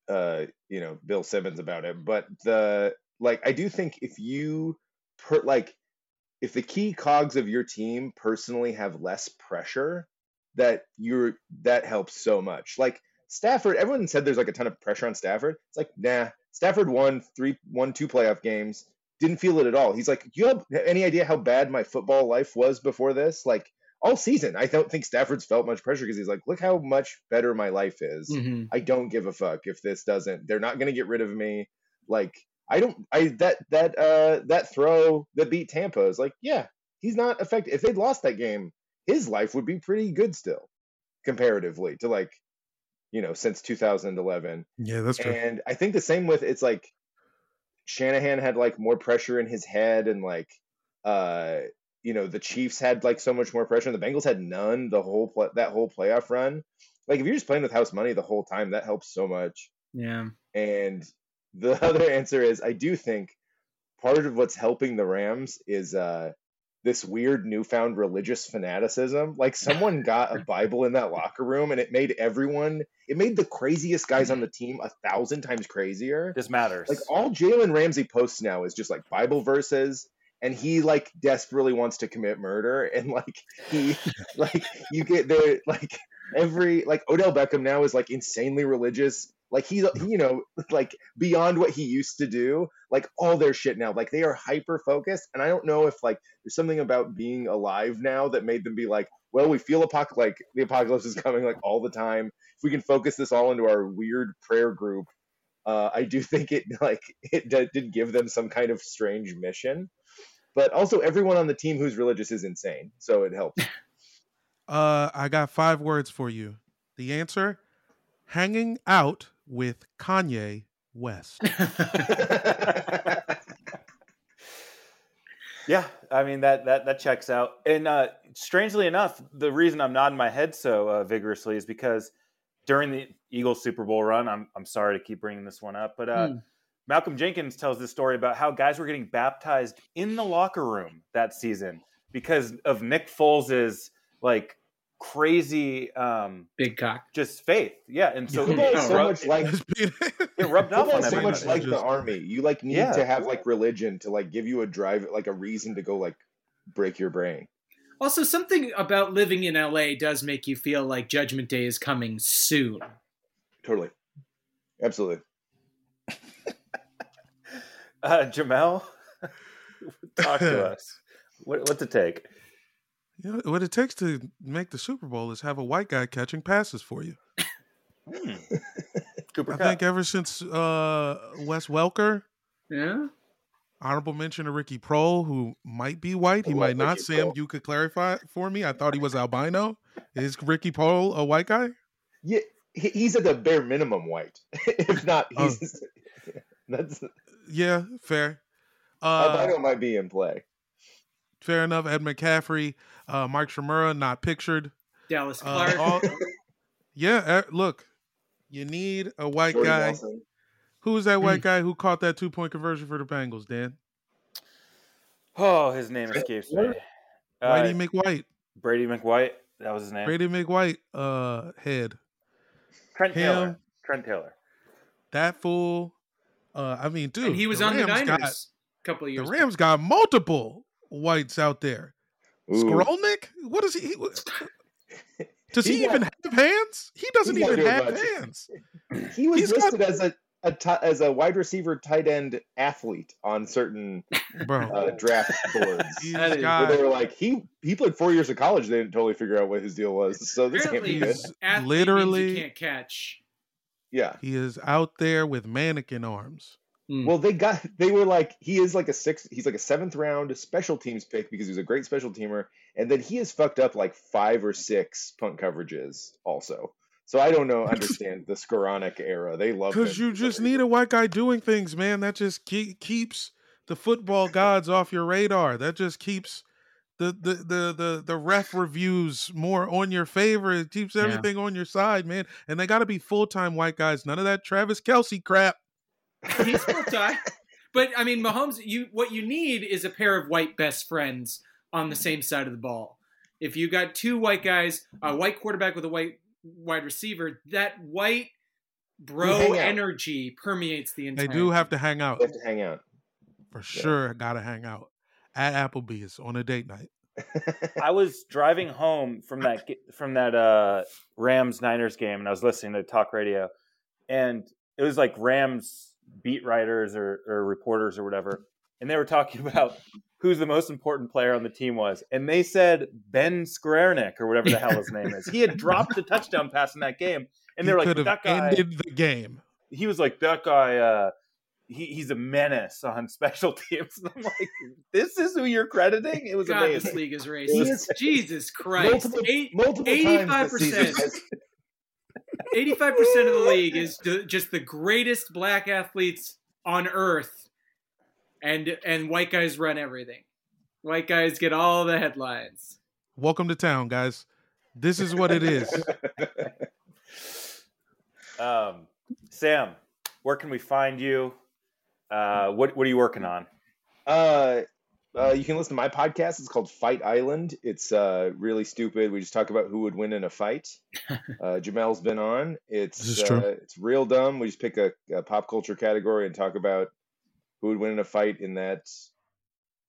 uh, you know, Bill Simmons about it, but the like, I do think if you per like, if the key cogs of your team personally have less pressure, that you're that helps so much. Like Stafford, everyone said there's like a ton of pressure on Stafford. It's like nah, Stafford won three, won two playoff games. Didn't feel it at all. He's like, you have any idea how bad my football life was before this? Like all season. I don't think Stafford's felt much pressure because he's like, look how much better my life is. Mhm. I don't give a fuck if this doesn't. They're not gonna get rid of me. Like I don't. I that that uh that throw that beat Tampa is like, yeah, he's not affected. If they'd lost that game, his life would be pretty good still, comparatively to like, you know, since 2011. Yeah, that's true. And I think the same with it's like Shanahan had like more pressure in his head and like uh you know the Chiefs had like so much more pressure and the Bengals had none the whole play- that whole playoff run. Like if you're just playing with house money the whole time that helps so much. Yeah. And the other answer is I do think part of what's helping the Rams is uh this weird newfound religious fanaticism. Like someone got a Bible in that locker room and it made everyone it made the craziest guys on the team a thousand times crazier. This matters. Like all Jalen Ramsey posts now is just like Bible verses and he like desperately wants to commit murder and like he like you get there like every like Odell Beckham now is like insanely religious. Like he's you know like beyond what he used to do like all their shit now. Like they are hyper focused and I don't know if like there's something about being alive now that made them be like well we feel apoc like the apocalypse is coming like all the time. If we can focus this all into our weird prayer group uh, I do think it like it d- did give them some kind of strange mission, but also everyone on the team who's religious is insane, so it helps. Uh, I got five words for you. The answer: hanging out with Kanye West. Yeah, I mean that that that checks out. And uh, strangely enough, the reason I'm nodding my head so uh, vigorously is because during the Eagles Super Bowl run, I'm I'm sorry to keep bringing this one up, but uh, Hmm. Malcolm Jenkins tells this story about how guys were getting baptized in the locker room that season because of Nick Foles's like crazy um Big cock. just faith. Yeah, and so Football so rubbed- much like it rubbed off on so everybody. much like the army. You like need Yeah. to have like religion to like give you a drive, like a reason to go like break your brain. Also, something about living in LA does make you feel like Judgment Day is coming soon. Totally, absolutely. Uh, Jamel, talk to us. What, what's it take? You know, what it takes to make the Super Bowl is have a white guy catching passes for you. Hmm. Cooper I Kupp. think ever since uh, Wes Welker, Yeah. honorable mention to Ricky Proehl, who might be white, he might not. Ricky Sam, Proehl. you could clarify for me. I thought he was albino. Is Ricky Proehl a white guy? Yeah, he, he's at the bare minimum white. if not, Oh. he's that's Yeah, fair. Uh, albino might be in play. fair enough. Ed McCaffrey, uh, Mike Shimura, not pictured. Dallas Uh, Clark. all- yeah, uh, look, you need a white Jordy guy. Nelson. Who's that Hmm. white guy who caught that two point conversion for the Bengals, Dan? Oh, his name escapes me. Uh, McWhite. Brady McWhite. That was his name. Brady McWhite uh head. Trent Taylor. Trent Taylor. That fool. Uh I mean, dude. and he was the on the Rams Niners. got- couple of The years. back. Rams got multiple whites out there. Ooh. Skowronek? What is he? he was- does he He's even have hands? He doesn't he's not even have much. hands. He was He's got- listed as a, a ti- as a wide receiver tight end athlete on certain Bro, uh, draft boards. he's that is- Where they were like, he he played four years of college. They didn't totally figure out what his deal was. So this can't be good. He's means literally- you can't catch. Yeah. he is out there with mannequin arms. Mm. Well, they got they were like he is like a six he's like a seventh round special teams pick because he was a great special teamer, and then he has fucked up like five or six punt coverages also. So I don't know understand the Skowronek era. They love Because you just reason. need a white guy doing things, man. That just keep, keeps the football gods off your radar. That just keeps the the the the, the ref reviews more on your favor. It keeps Yeah. everything on your side, man. And they got to be full time white guys. None of that Travis Kelce crap. He's full time. But I mean, Mahomes, you what you need is a pair of white best friends on the same side of the ball. If you got two white guys, a white quarterback with a white wide receiver, that white bro energy permeates the entire. They do have to hang out They have to hang out. for sure. Got to hang out at Applebee's on a date night. I was driving home from that from that uh, Rams Niners game, and I was listening to talk radio, and it was like Rams beat writers or, or reporters or whatever, and they were talking about who's the most important player on the team was, and they said Ben Skowronek or whatever the hell his name is. He had dropped a touchdown pass in that game, and they He were like, "That guy." ended the game. He was like, "That guy." Uh, he, he's a menace on special teams. And I'm like, this is who you're crediting? It was God, this amazing. league is racist. is- Jesus Christ! multiple, Eight, multiple times 85%. season 85% of the league is just the greatest black athletes on earth and and white guys run everything white guys get all the headlines Welcome to town, guys. This is what it is. Um, Sam, where can we find you? Uh, what what are you working on? Uh, uh, you can listen to my podcast. It's called Fight Island. It's uh, really stupid. We just talk about who would win in a fight. Uh, Jamel's been on. It's This is true. Uh, it's real dumb. We just pick a, a pop culture category and talk about who would win in a fight in that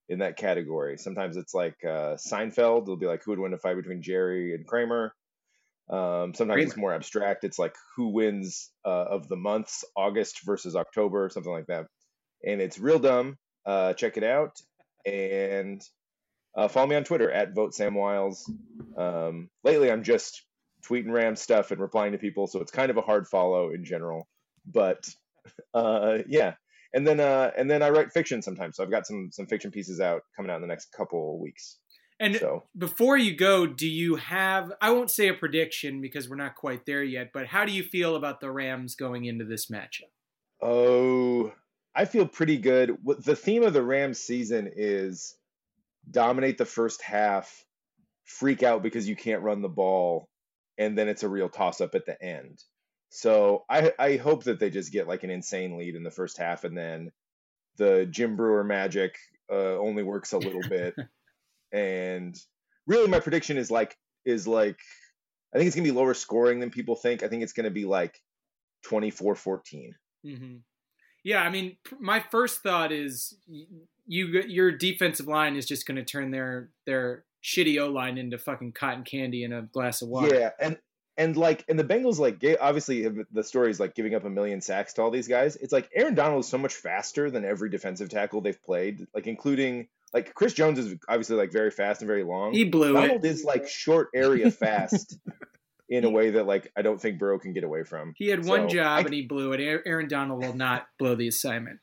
in that category. Sometimes it's like uh, Seinfeld. It'll be like who would win a fight between Jerry and Kramer. Um, sometimes it's more abstract. It's like who wins uh, of the months, August versus October, something like that. And it's real dumb. Uh, check it out and uh, follow me on Twitter at vote Sam Wiles. Um, lately, I'm just tweeting Ram stuff and replying to people, so it's kind of a hard follow in general. But uh, yeah, and then uh, and then I write fiction sometimes. So I've got some some fiction pieces out coming out in the next couple weeks. and So before you go do you have i won't say a prediction because we're not quite there yet but how do you feel about the rams going into this matchup Oh, I feel pretty good. The theme of the Rams season is dominate the first half, freak out because you can't run the ball, and then it's a real toss up at the end. So I I hope that they just get like an insane lead in the first half, and then the Jim Breuer magic uh, only works a little bit. and really, my prediction is like is like I think it's gonna be lower scoring than people think. I think it's gonna be like 24-14. hmm yeah i mean my first thought is you your defensive line is just going to turn their their shitty o line into fucking cotton candy in a glass of water Yeah, and and like and the Bengals like obviously the story is like giving up a million sacks to all these guys. It's like Aaron Donald is so much faster than every defensive tackle they've played, like including like Chris Jones is obviously like very fast and very long. he blew Donald it is like short area fast in a way that like I don't think Burrow can get away from. he had one job I- and he blew it aaron donald will not blow the assignment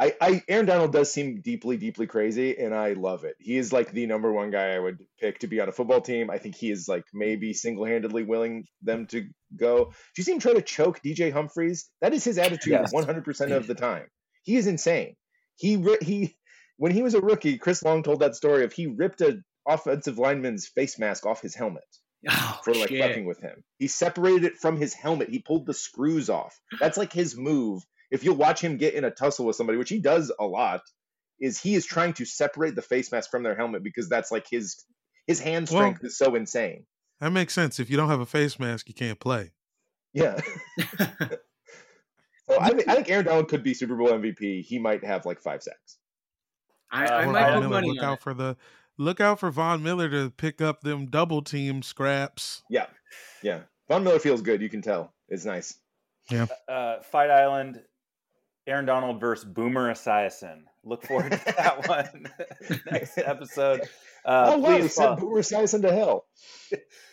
I, I Aaron Donald does seem deeply, deeply crazy, and I love it. He is like the number one guy I would pick to be on a football team. I think he is like maybe single handedly willing them to go. Do you see him try to choke DJ Humphries? That is his attitude Yes. one hundred percent of the time. He is insane. He he when he was a rookie, Chris Long told that story of he ripped a offensive lineman's face mask off his helmet oh for like shit. fucking with him. He separated it from his helmet. He pulled the screws off. That's like his move. If you'll watch him get in a tussle with somebody, which he does a lot, is he is trying to separate the face mask from their helmet because that's like his his hand Well- strength is so insane. That makes sense. If you don't have a face mask, you can't play. Yeah. so I, think- I think Aaron Donald could be Super Bowl MVP. He might have like five sacks. I, Uh, I Von might Von put money look on out it. for the look out for Von Miller to pick up them double team scraps. Yeah, yeah. Von Miller feels good. You can tell. It's nice. Uh, Fight Island, Aaron Donald versus Boomer Esiason. Look forward to that one next episode. Uh, oh wow, please sent follow, Boomer Esiason to hell.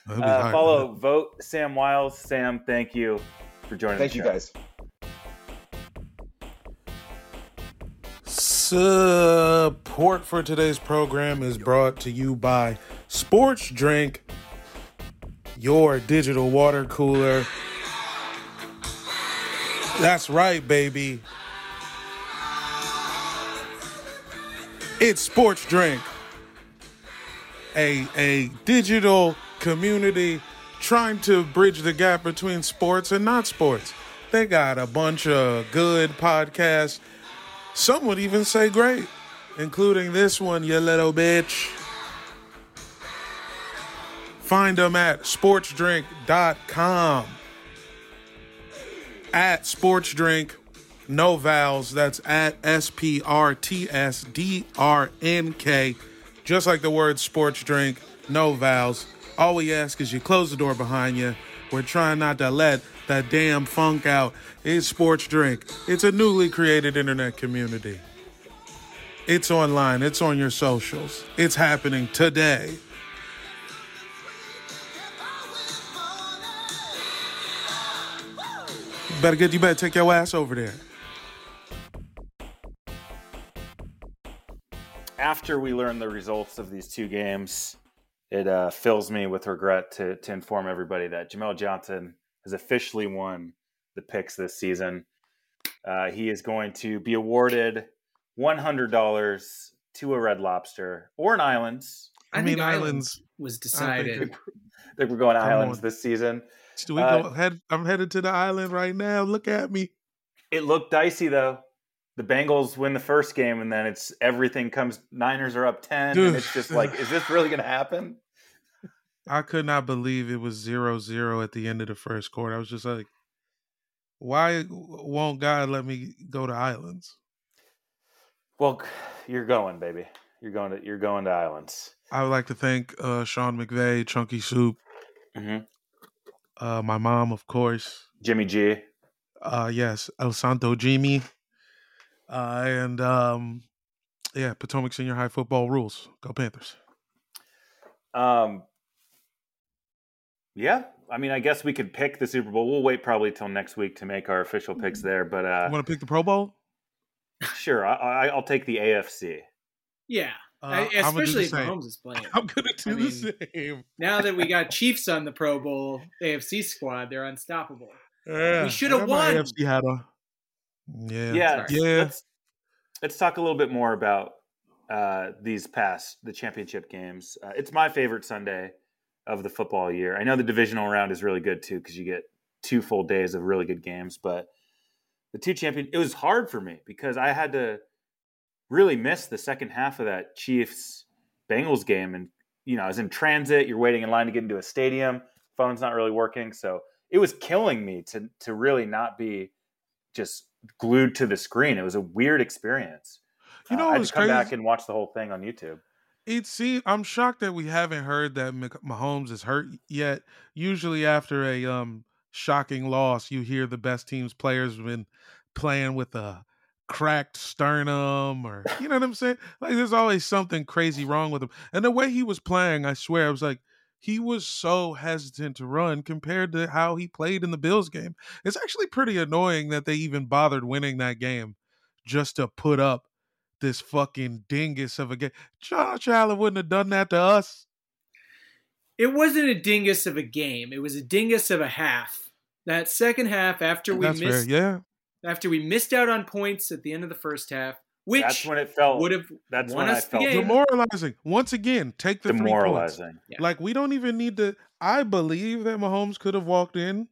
Uh, hype, follow man. vote Sam Wiles. Sam, thank you for joining. Us. Thank the you show. guys. Support for today's program is brought to you by Sports Drink, your digital water cooler. That's right, baby. It's Sports Drink, a, a digital community trying to bridge the gap between sports and not sports. They got a bunch of good podcasts. Some would even say great, including this one, you little bitch. Find them at sportsdrink.com. At sportsdrink, no vowels. That's at S P R T S D R N K. Just like the word sports drink, no vowels. All we ask is you close the door behind you. We're trying not to let that damn funk out. It's Sports Drink. It's a newly created internet community. It's online, it's on your socials. It's happening today. Better get you better take your ass over there. After we learn the results of these two games, it uh, fills me with regret to, to inform everybody that Jamel Johnson has officially won the picks this season. Uh, he is going to be awarded $100 to a Red Lobster or an Islands. I, I mean, Islands Islands- was I decided. think I think we're going Come Islands on. this season. Do we Uh, go head I'm headed to the island right now. Look at me. It looked dicey though. The Bengals win the first game, and then it's everything comes. Niners are up ten, Dude. and it's just like, is this really going to happen? I could not believe it was zero zero at the end of the first quarter. I was just like, why won't God let me go to islands? Well, you're going, baby. You're going to you're going to Islands. I would like to thank uh, Sean McVay, Chunky Soup, hmm uh, my mom, of course. Jimmy G. Uh, yes, El Santo Jimmy, uh, and um, yeah, Potomac Senior High football rules. Go Panthers. Um, yeah, I mean, I guess we could pick the Super Bowl. We'll wait probably till next week to make our official picks there, but uh, You want to pick the Pro Bowl? sure, I, I, I'll take the AFC. Yeah, Uh, I- I'ma do the especially if same. Mahomes is playing. I'm gonna do I the mean, same. Now that we got Chiefs on the Pro Bowl AFC squad, they're unstoppable. Yeah, should've I my won. AFC hat on. Yeah, yeah, Sorry. Yeah. Let's, let's talk a little bit more about uh, these past the championship games. Uh, it's my favorite Sunday of the football year. I know the divisional round is really good too because you get two full days of really good games. But the two champion, it was hard for me because I had to really miss the second half of that Chiefs Bengals game, and you know I was in transit. You're waiting in line to get into a stadium. Phone's not really working, so it was killing me to to really not be just glued to the screen. It was a weird experience. You know Uh, I had to come back and watch the whole thing on YouTube. It seems I'm shocked that we haven't heard that Mahomes is hurt yet. Usually, after a um shocking loss, you hear the best team's players have been playing with a cracked sternum, or you know what I'm saying. Like there's always something crazy wrong with him. And the way he was playing, I swear, I was like, he was so hesitant to run compared to how he played in the Bills game. It's actually pretty annoying that they even bothered winning that game just to put up this fucking dingus of a game. Josh Allen wouldn't have done that to us. It wasn't a dingus of a game. It was a dingus of a half. That second half, after we That's fair. missed, Yeah. after we missed out on points at the end of the first half, which That's when it felt. would have that's when I us felt game. Demoralizing. Once again, take the three points. demoralizing. Yeah. Like we don't even need to. I believe that Mahomes could have walked in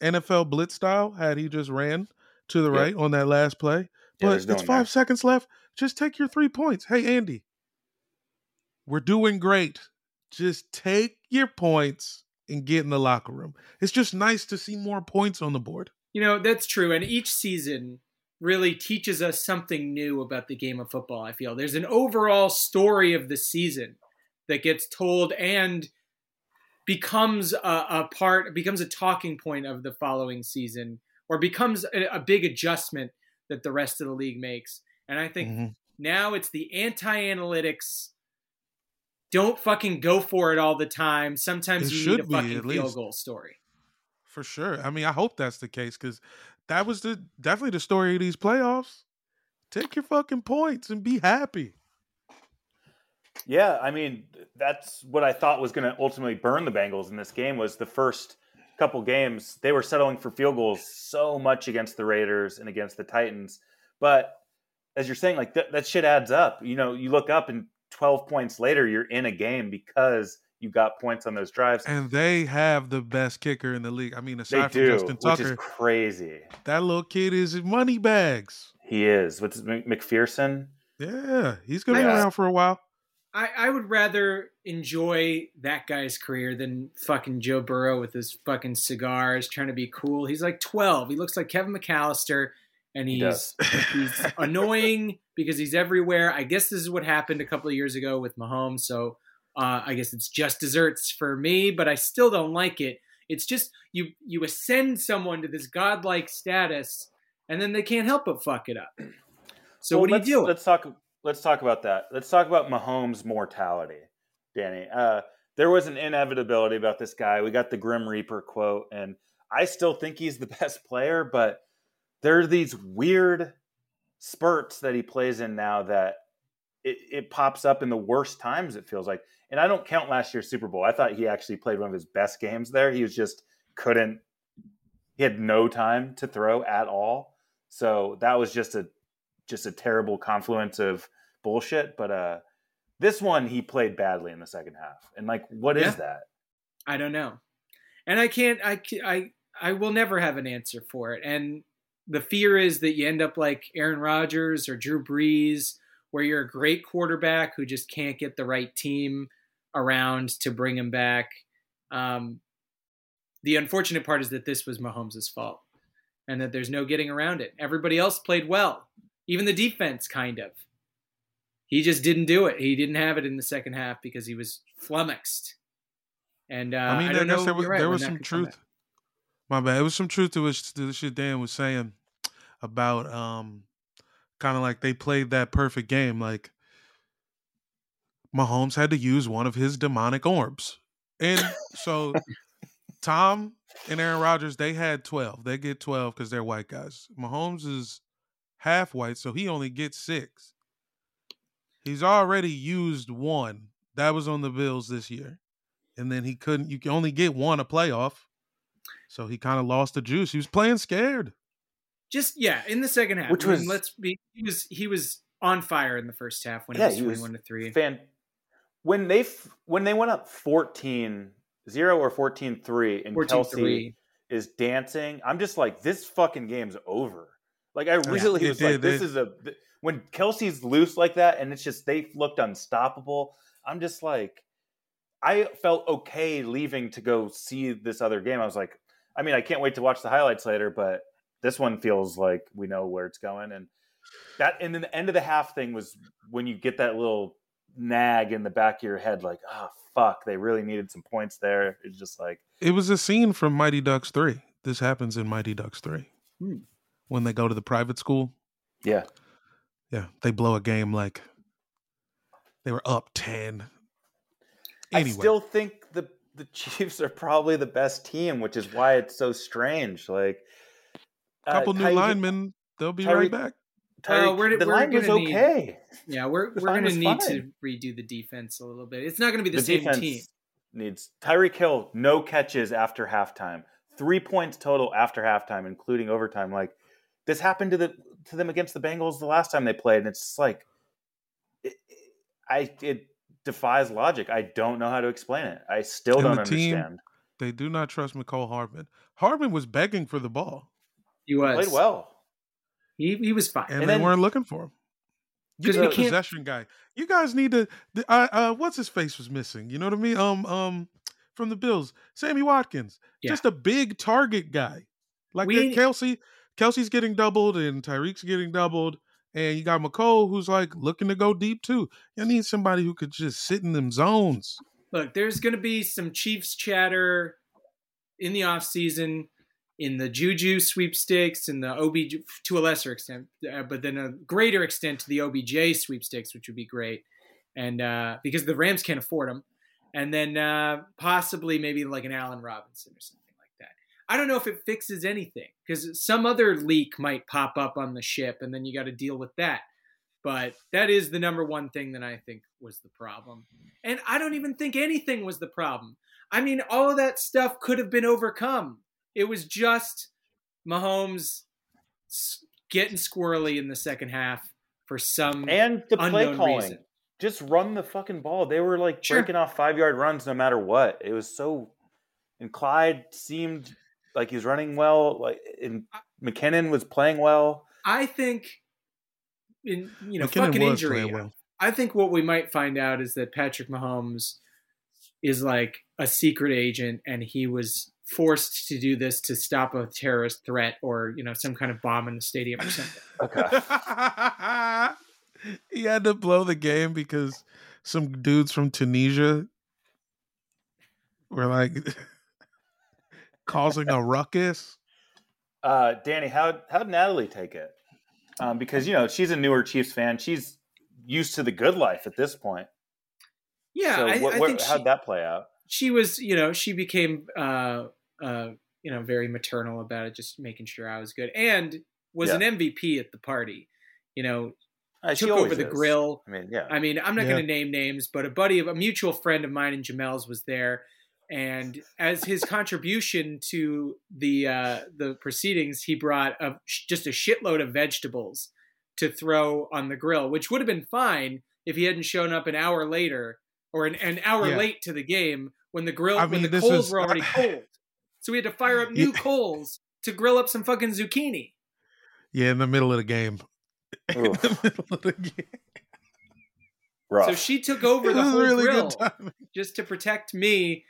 NFL blitz style had he just ran to the Yeah. right on that last play. Yeah, But there's it's five there. seconds left. Just take your three points. Hey Andy, we're doing great. Just take your points and get in the locker room. It's just nice to see more points on the board. You know, that's true. And each season, really teaches us something new about the game of football. I feel there's an overall story of the season that gets told and becomes a, a part becomes a talking point of the following season or becomes a, a big adjustment that the rest of the league makes. And I think Mhm. now it's the anti-analytics. Don't fucking go for it all the time. Sometimes It you should need a be, fucking field least. goal story. For sure. I mean, I hope that's the case because that was the definitely the story of these playoffs. Take your fucking points and be happy. Yeah, I mean that's what I thought was going to ultimately burn the Bengals in this game was the first couple games they were settling for field goals so much against the Raiders and against the Titans, but as you're saying, like that, that shit adds up. You know, you look up and 12 points later, you're in a game because you got points on those drives. And they have the best kicker in the league. I mean, they aside from do, Justin which is Tucker, crazy. that little kid is money bags. He is. What's his, McPherson? Yeah, he's gonna be around for a while. I, I would rather enjoy that guy's career than fucking Joe Burrow with his fucking cigars trying to be cool. He's like 12. He looks like Kevin McCallister and He he's he's annoying because he's everywhere. I guess this is what happened a couple of years ago with Mahomes. So uh, I guess it's just desserts for me, but I still don't like it. It's just you you ascend someone to this godlike status, and then they can't help but fuck it up. So Well, what do you do? Let's talk. Let's talk about that. Let's talk about Mahomes' mortality, Danny. Uh, there was an inevitability about this guy. We got the Grim Reaper quote, and I still think he's the best player, but there are these weird spurts that he plays in now that it, it pops up in the worst times. It feels like, and I don't count last year's Super Bowl. I thought he actually played one of his best games there. He was just couldn't. He had no time to throw at all. So that was just a just a terrible confluence of bullshit. But uh, this one, he played badly in the second half. And like, what is Yeah. that? I don't know, and I can't. I I I will never have an answer for it. And the fear is that you end up like Aaron Rodgers or Drew Brees, where you're a great quarterback who just can't get the right team around to bring him back. Um, the unfortunate part is that this was Mahomes' fault, and that there's no getting around it. Everybody else played well, even the defense, kind of. He just didn't do it. He didn't have it in the second half because he was flummoxed. And uh, I mean, I I, don't guess know. there was, right, there was some truth. My bad. It was some truth to what to shit Dan was saying about um kind of like they played that perfect game. Like Mahomes had to use one of his demonic orbs. And so Tom and Aaron Rodgers, they had 12. They get 12 because they're white guys. Mahomes is half white, so he only gets six. He's already used one. That was on the Bills this year. And then he couldn't, you can only get one a playoff. So he kind of lost the juice. He was playing scared. Just yeah, in the second half. Which I mean, was- let's be. He was he was on fire in the first half when Yeah, was he was twenty-one to three. Fan, when they when they went up 14 0 or 14 3 and 14 Kelce three. is dancing, I'm just like, this fucking game's over. Like, I really it was like, did. this is a. When Kelce's loose like that and it's just, they looked unstoppable, I'm just like, I felt okay leaving to go see this other game. I was like, I mean, I can't wait to watch the highlights later, but this one feels like we know where it's going. And that, and then the end of the half thing was when you get that little nag in the back of your head, like, oh, fuck, they really needed some points there. It's just like, It was a scene from Mighty Ducks 3. This happens in Mighty Ducks 3. Hmm. When they go to the private school. yeah. Yeah, they blow a game like they were up 10. Anyway, I still think the the Chiefs are probably the best team, which is why it's so strange. Like, a couple uh, new Ty- linemen, they'll be right back. Tyreek- Uh, we're- the we're line was need- okay. Yeah, we're The we're gonna need fine. to redo the defense a little bit. It's not gonna be the, the same defense team. needs Tyreek Hill, no catches after halftime, three points total after halftime, including overtime. Like this happened to the to them against the Bengals the last time they played, and it's just like it, I it defies logic. I don't know how to explain it. I still And don't the team- understand. They do not trust Mecole Hardman. Hardman was begging for the ball, He was Played well. He he was fine. and, And they then- weren't looking for him. You're we a possession guy. You guys need to. the- Uh, uh, what's his face was missing? You know what I mean? Um, um, from the Bills, Sammy Watkins, Yeah. just a big target guy. Like We- Kelce. Kelce's getting doubled and Tyreek's getting doubled. And you got Mecole who's like looking to go deep too. You need somebody who could just sit in them zones. Look, there's going to be some Chiefs chatter in the offseason, in the Juju sweepstakes, and the OBJ to a lesser extent, uh, but then a greater extent to the OBJ sweepstakes, which would be great. And uh, because the Rams can't afford them. And then uh, possibly maybe like an Allen Robinson or something like that. I don't know if it fixes anything because some other leak might pop up on the ship and then you got to deal with that. But that is the number one thing that I think was the problem. And I don't even think anything was the problem. I mean, all of that stuff could have been overcome. It was just Mahomes getting squirrely in the second half for some And the play unknown calling. reason. Just run the fucking ball. They were like Sure. breaking off five yard runs no matter what. It was so. And Clyde seemed like he was running well. Like and McKinnon was playing well. I think, in you know, McKinnon fucking was injury. playing well. I think what we might find out is that Patrick Mahomes is like a secret agent, and he was forced to do this to stop a terrorist threat or you know some kind of bomb in the stadium or something. Okay. he had to blow the game because some dudes from Tunisia were like causing a ruckus. Uh, Danny, how how'd Natalie take it? Um, because you know she's a newer Chiefs fan. She's used to the good life at this point. Yeah, so what, I what- think how'd she, that play out? she was, you know, she became, uh, uh, you know, very maternal about it, just making sure I was good, and was Yeah. an MVP at the party. You know, Uh, took over the is. grill. I mean, yeah. I mean, I'm not Yeah. going to name names, but a buddy of a mutual friend of mine and Jamel's was there, and as his contribution to the uh, the proceedings, he brought a, just a shitload of vegetables to throw on the grill, which would have been fine if he hadn't shown up an hour later or an, an hour Yeah. late to the game when the grill I when mean, the coals is- were already cold. So we had to fire up new Yeah. coals to grill up some fucking zucchini. Yeah, in the middle of the game. In the middle of the game. Rough. So she took over It the whole really grill. just to protect me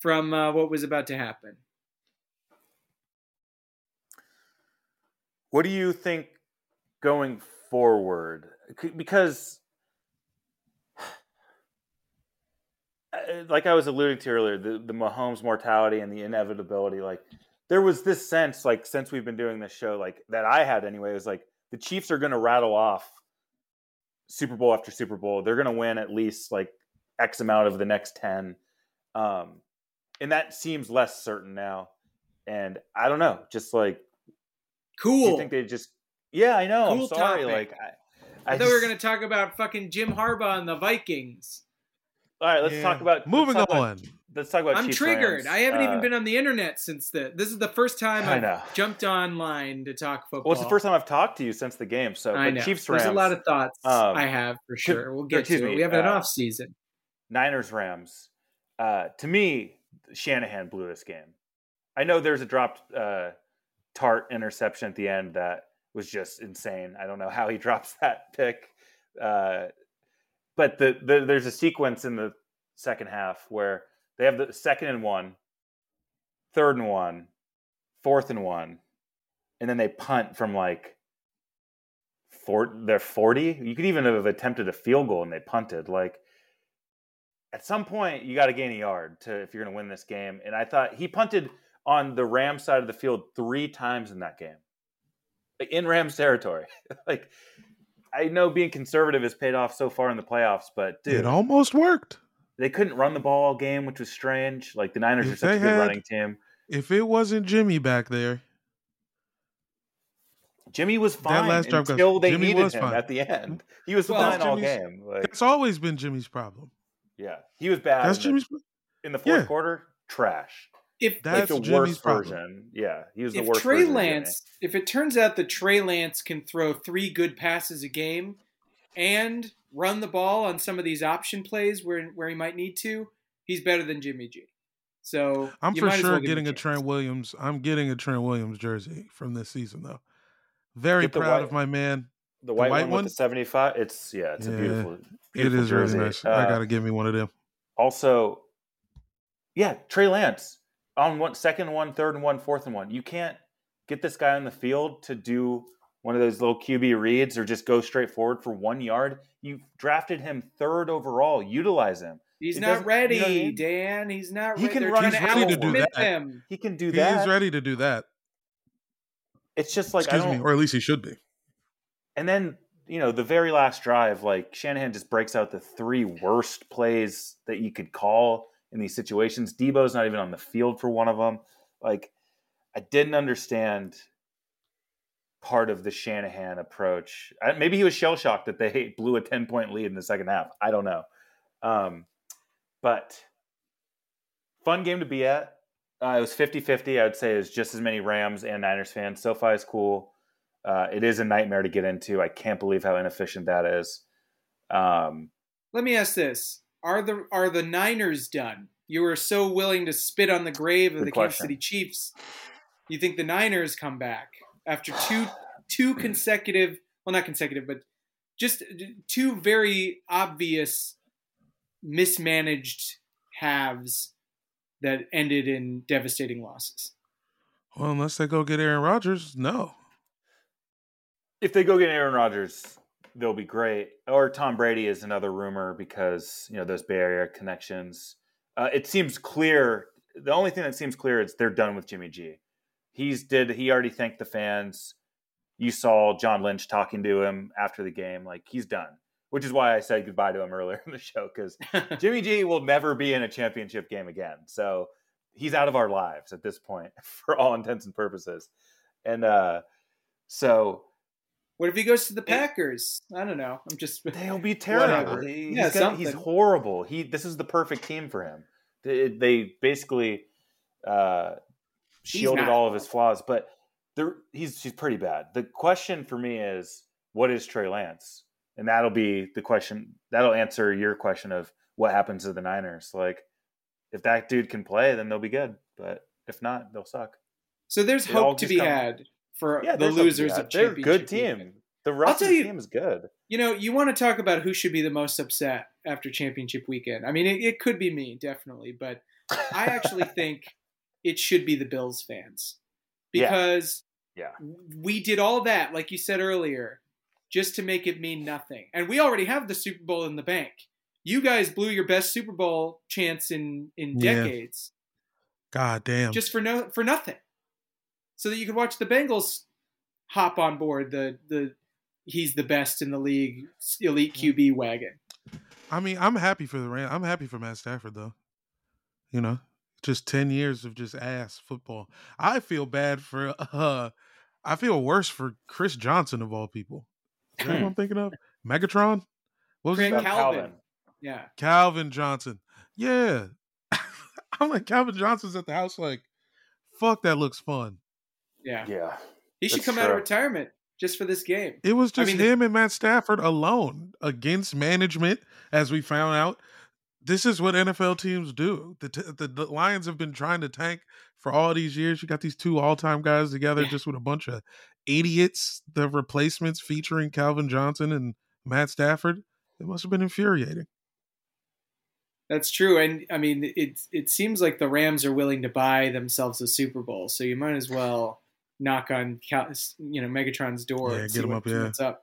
from uh, what was about to happen. What do you think going forward? Because, like I was alluding to earlier, the, the Mahomes mortality and the inevitability, like, there was this sense, like, since we've been doing this show, like, that I had anyway, was like, the Chiefs are going to rattle off Super Bowl after Super Bowl. They're going to win at least, like, X amount of the next 10. Um, and that seems less certain now. And I don't know, just like, Cool. you think they just? Yeah, I know. Cool I'm sorry. topic. Like, I, I, I thought we were going to talk about fucking Jim Harbaugh and the Vikings. All right, let's Yeah. talk about moving let's talk on. About, let's talk about. I'm Chiefs triggered. Rams. I haven't even Uh, been on the internet since the. This is the first time I I've jumped online to talk football. Well, it's the first time I've talked to you since the game. So, I know. Chiefs Rams. There's a lot of thoughts um, I have for sure. We'll get excuse to it. We have an uh, off season. Niners Rams. Uh, to me, Shanahan blew this game. I know there's a dropped uh, Tartt interception at the end that was just insane. I don't know how he drops that pick, uh, but the, the there's a sequence in the second half where they have the second and one, third and one, fourth and one, and then they punt from like four, they're 40. You could even have attempted a field goal and they punted. Like at some point, you got to gain a yard to if you're going to win this game. And I thought he punted on the Rams side of the field three times in that game, in Rams territory. like I know being conservative has paid off so far in the playoffs, but dude, It almost worked. they couldn't run the ball all game, which was strange. Like the Niners If are such a good had- running team. If it wasn't Jimmy back there, Jimmy was fine that last drive goes- until they Jimmy needed him fine. at the end. He was Well, fine all Jimmy's- game. Like, that's always been Jimmy's problem. yeah, he was bad. That's in, Jimmy's. the, in the fourth yeah. quarter. Trash. If That's like the Jimmy's worst problem. version. Yeah, he was the if worst. Trey version of Jimmy. Lance, if it turns out that Trey Lance can throw three good passes a game and run the ball on some of these option plays where where he might need to, he's better than Jimmy G. So I'm for sure well getting a chance. Trent Williams. I'm getting a Trent Williams jersey from this season, though. Very the proud white- of my man. the white, white one, one? with the seventy-five. It's yeah, it's a beautiful. It beautiful is jersey. really nice. Uh, I gotta give me one of them. Also, yeah, Trey Lance on one second and one, third and one, fourth and one. You can't get this guy on the field to do one of those little QB reads or just go straight forward for one yard. You drafted him third overall. Utilize him. He's It not ready, you know I mean? Dan. He's not He ready. can They're run trying his to ready to do that. him. He can do that. He that. is ready to do that. It's just like I Excuse don't. me, or at least he should be. And then, you know, the very last drive, like Shanahan just breaks out the three worst plays that you could call in these situations. Debo's not even on the field for one of them. Like, I didn't understand part of the Shanahan approach. I, maybe he was shell shocked that they blew a 10 point lead in the second half. I don't know. Um, but fun game to be at. Uh, it was 50 50. I would say was just as many Rams and Niners fans. SoFi is cool. Uh, it is a nightmare to get into. I can't believe how inefficient that is. Um, Let me ask this: Are the are the Niners done? You were so willing to spit on the grave of Good the Kansas. City Chiefs. You think the Niners come back after two two hmm. consecutive, well, not consecutive, but just uh, two very obvious mismanaged halves that ended in devastating losses. Well, unless they go get Aaron Rodgers, no. if they go get Aaron Rodgers, they'll be great. Or Tom Brady is another rumor because you know those Bay Area connections. Uh, it seems clear. The only thing that seems clear is they're done with Jimmy G. He's did he already thanked the fans. You saw John Lynch talking to him after the game, like he's done. Which is why I said goodbye to him earlier in the show because Jimmy G will never be in a championship game again. So he's out of our lives at this point for all intents and purposes. And uh, so What if he goes to the Packers? I don't know. I'm just They'll be terrible. Whatever. He- Yeah, he's, gonna- he's horrible. He this is the perfect team for him. They, they basically uh, shielded all of his flaws, but they're, he's he's pretty bad. The question for me is, what is Trey Lance? And that'll be the question. That'll answer your question of what happens to the Niners. Like, if that dude can play, then they'll be good. But if not, they'll suck. so. There's It hope to be come- had for Yeah, the there's hope to losers of had. They're a good team. weekend. The rest tell of the you- team is good. You know, you want to talk about who should be the most upset after championship weekend. I mean, it, it could be me, definitely, but I actually think it should be the Bills fans because Yeah. we did all that, like you said earlier, just to make it mean nothing. And we already have the Super Bowl in the bank. You guys blew your best Super Bowl chance in in Yeah. decades God damn. just for no for nothing, so that you could watch the Bengals hop on board the the he's the best in the league elite QB wagon. I mean, I'm happy for the Rams. I'm happy for Matt Stafford though. You know, just ten years of just ass football. I feel bad for. uh I feel worse for Chris Johnson of all people. Is that what I'm thinking of? Megatron. What was his Craig name? Calvin. Yeah. Calvin Johnson. Yeah. I'm like Calvin Johnson's at the house. Like, fuck, that looks fun. Yeah. Yeah. He should That's come out of retirement just for this game. It was I just mean, the- him and Matt Stafford alone against management, as we found out. This is what NFL teams do. The, t- the, the Lions have been trying to tank for all these years. You got these two all time guys together Yeah. just with a bunch of idiots, the replacements featuring Calvin Johnson and Matt Stafford. It must have been infuriating. That's true, and I mean, it it seems like the Rams are willing to buy themselves a Super Bowl, so you might as well knock on Cal- you know Megatron's door Yeah, and get see him what- up, yeah. what's up.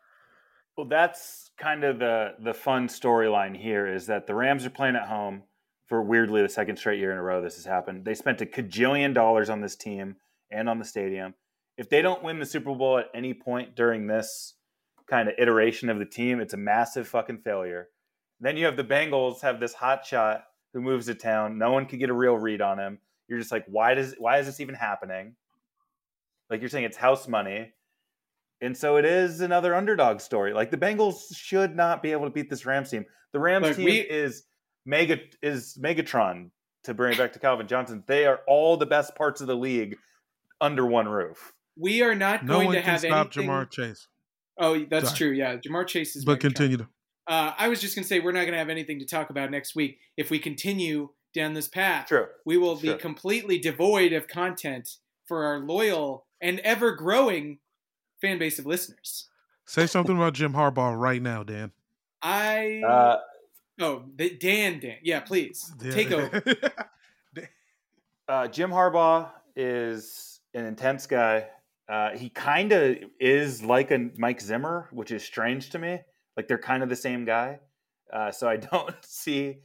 Well, that's kind of the the fun storyline here is that the Rams are playing at home for weirdly the second straight year in a row this has happened. They spent a cajillion dollars on this team and on the stadium. If they don't win the Super Bowl at any point during this kind of iteration of the team, it's a massive fucking failure. Then you have the Bengals have this hot shot who moves to town. No one could get a real read on him. You're just like, why does why is this even happening? Like you're saying it's house money. And so it is another underdog story. Like the Bengals should not be able to beat this Rams team. The Rams Look, team we- is mega is Megatron to bring it back to Calvin Johnson. They are all the best parts of the league under one roof. We are not No going one to can have stop anything. Ja'Marr Chase. Oh, that's Sorry. true. Yeah, Ja'Marr Chase is. But Megatron. continue to. Uh, I was just going to say we're not going to have anything to talk about next week if we continue down this path. True. We will be completely devoid of content for our loyal and ever growing fan base of listeners. Say something about Jim Harbaugh right now, Dan. I Uh, oh Dan Dan yeah please Yeah. take over. uh, Jim Harbaugh is an intense guy. Uh, he kind of is like a Mike Zimmer, which is strange to me. Like they're kind of the same guy. Uh, so I don't see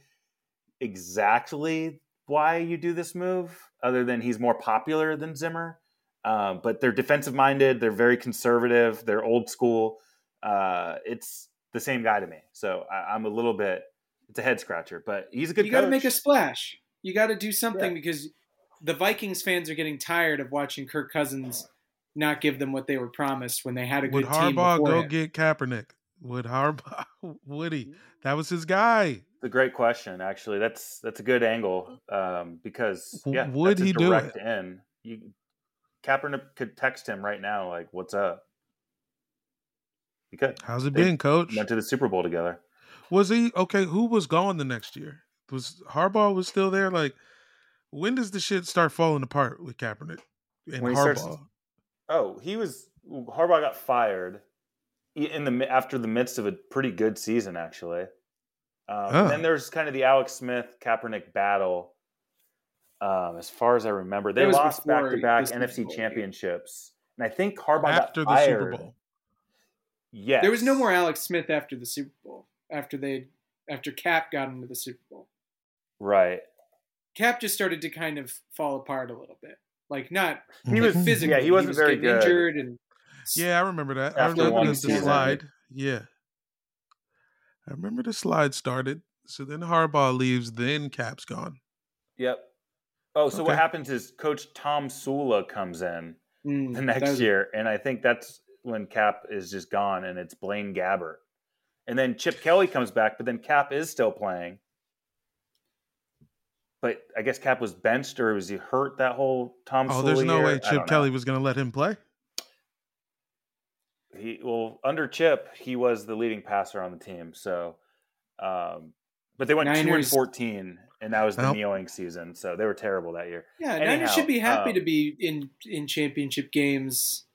exactly why you do this move, other than he's more popular than Zimmer. Um, but they're defensive minded. They're very conservative. They're old school. Uh, it's the same guy to me. So I, I'm a little bit. It's a head scratcher, but he's a good. you got to make a splash. You got to do something Yeah. because the Vikings fans are getting tired of watching Kirk Cousins not give them what they were promised when they had a good team Harbaugh before go him. get Kaepernick? Would Harbaugh? Would he? That was his guy. It's a great question, actually. That's that's a good angle um, because yeah, would that's a he do direct it? in. You, Kaepernick could text him right now, like, "What's up?" He could. How's it They been, Coach? Went to the Super Bowl together. Was he okay? Who was gone the next year? Was Harbaugh was still there? Like, when does the shit start falling apart with Kaepernick and When he Harbaugh? starts- Oh, he was Harbaugh got fired in the after the midst of a pretty good season, actually. Um, Oh. And then there's kind of the Alex Smith Kaepernick battle. Um, as far as I remember, they lost back to back NFC Bowl, yeah. championships, and I think Harbaugh after got the fired. Super Bowl. Yes, There was no more Alex Smith after the Super Bowl. After they, after Cap got into the Super Bowl, Right. Cap just started to kind of fall apart a little bit. Like not He was physically. Yeah, he wasn't very good. injured and Yeah, I remember that. I After remember the season. slide. Yeah, I remember the slide started. So then Harbaugh leaves. Then Cap's gone. Yep. Oh, so what happens is Coach Tomsula comes in Mm, the next was- year, and I think that's when Cap is just gone, and it's Blaine Gabbert, and then Chip Kelly comes back, but then Cap is still playing. But I guess Cap was benched, or was he hurt that whole Tom? Oh, Sula there's no year? way Chip. Kelly was going to let him play. He well under Chip, he was the leading passer on the team. So, um, but they went two and Niners- fourteen, and that was the Well- kneeling season. So they were terrible that year. Yeah, Anyhow, Niners should be happy um, to be in in championship games.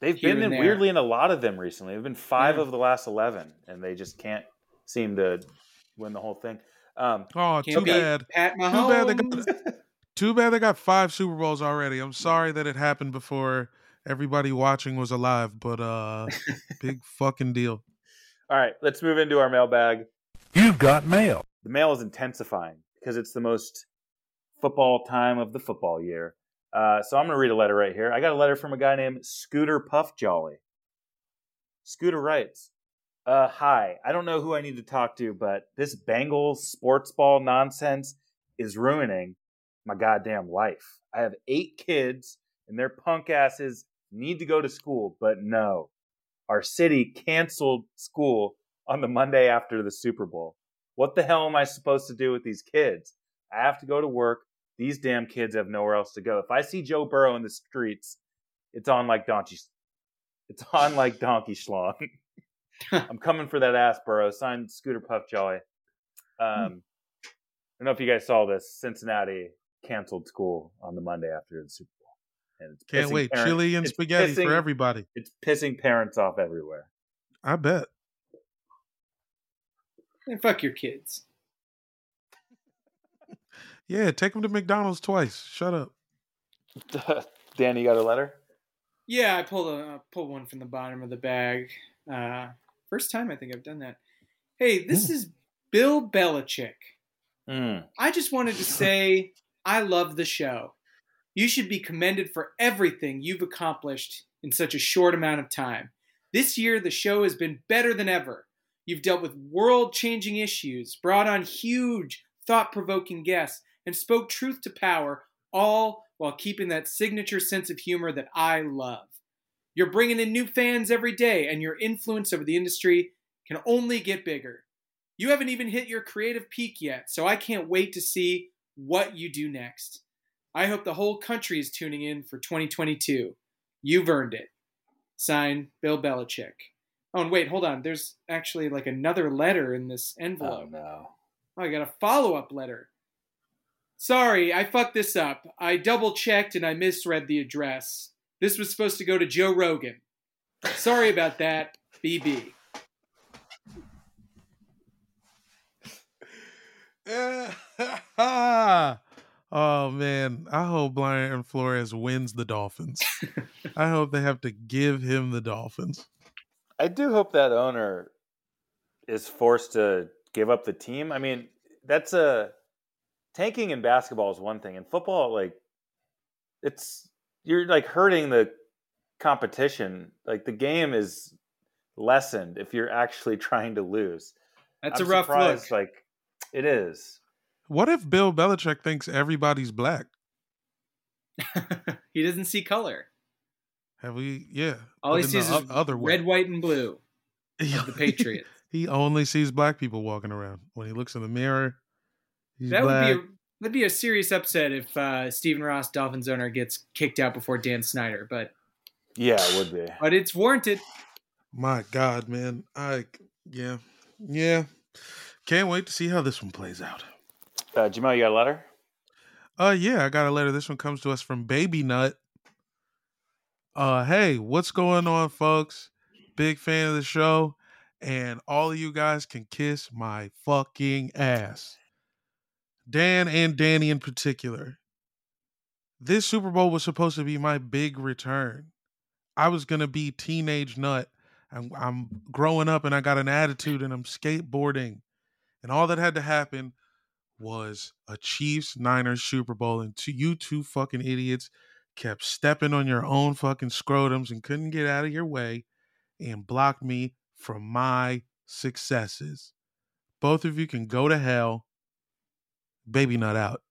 They've been in weirdly in a lot of them recently. They've been five Yeah. of the last eleven, and they just can't seem to win the whole thing. Um, Oh, too bad. Pat Too bad they got too bad they got five Super Bowls already. I'm sorry that it happened before everybody watching was alive, but uh big fucking deal. all right, let's move into our mailbag. You've got mail. The mail is intensifying because it's the most football time of the football year. Uh, so I'm going to read a letter right here. I got a letter from a guy named Scooter Puff Jolly. Scooter writes, uh, "Hi, I don't know who I need to talk to, but this Bengals sports ball nonsense is ruining my goddamn life. I have eight kids, and their punk asses need to go to school, but no, our city canceled school on the Monday after the Super Bowl. What the hell am I supposed to do with these kids? I have to go to work. These damn kids have nowhere else to go. If I see Joe Burrow in the streets, it's on like donkey. It's on like donkey schlong. I'm coming for that ass, Burrow. Signed Scooter Puff Jolly. Um, I don't know if you guys saw this. Cincinnati canceled school on the Monday after the Super Bowl, and it's Can't wait. parent- Chili and spaghetti pissing- for everybody. It's pissing parents off everywhere. I bet. And fuck your kids. Yeah, take them to McDonald's twice. Shut up. Danny, you got a letter? Yeah, I pulled a uh, pulled one from the bottom of the bag. Uh, first time I think I've done that. Hey, this is Bill Belichick. Mm. I just wanted to say I love the show. You should be commended for everything you've accomplished in such a short amount of time. This year, the show has been better than ever. You've dealt with world changing issues, brought on huge, thought provoking guests, and spoke truth to power, all while keeping that signature sense of humor that I love. You're bringing in new fans every day, and your influence over the industry can only get bigger. You haven't even hit your creative peak yet, so I can't wait to see what you do next. I hope the whole country is tuning in for 2022. You've earned it. Signed, Bill Belichick. Oh, and wait, hold on. There's actually like another letter in this envelope. Oh no. Oh, I got a follow up letter. Sorry, I fucked this up. I double checked and I misread the address. This was supposed to go to Joe Rogan. Sorry about that, BB. oh man, I hope Brian Flores Flores wins the Dolphins. I hope they have to give him the Dolphins. I do hope that owner is forced to give up the team. I mean, that's a tanking in basketball is one thing. In football, like it's you're like hurting the competition. Like the game is lessened if you're actually trying to lose. That's I'm a rough surprised, look. Like it is. What if Bill Belichick thinks everybody's black? he doesn't see color. Have we? Yeah. All but he sees is other way. red, white, and blue of the Patriots. he only sees black people walking around. When he looks in the mirror, he's that black. would be a, that'd be a serious upset if uh, Stephen Ross, Dolphins owner, gets kicked out before Dan Snyder. But Yeah, it would be. but it's warranted. My God, man. I yeah. Yeah. Can't wait to see how this one plays out. Uh, Jamal, you got a letter? Uh yeah, I got a letter. This one comes to us from Baby Nut. Uh hey, what's going on, folks? Big fan of the show. And all of you guys can kiss my fucking ass. Dan and Danny in particular. This Super Bowl was supposed to be my big return. I was gonna be teenage nut. I'm, I'm growing up and I got an attitude and I'm skateboarding. And all that had to happen was a Chiefs Niners Super Bowl, and two, you two fucking idiots kept stepping on your own fucking scrotums and couldn't get out of your way and blocked me from my successes. Both of you can go to hell. Baby nut out.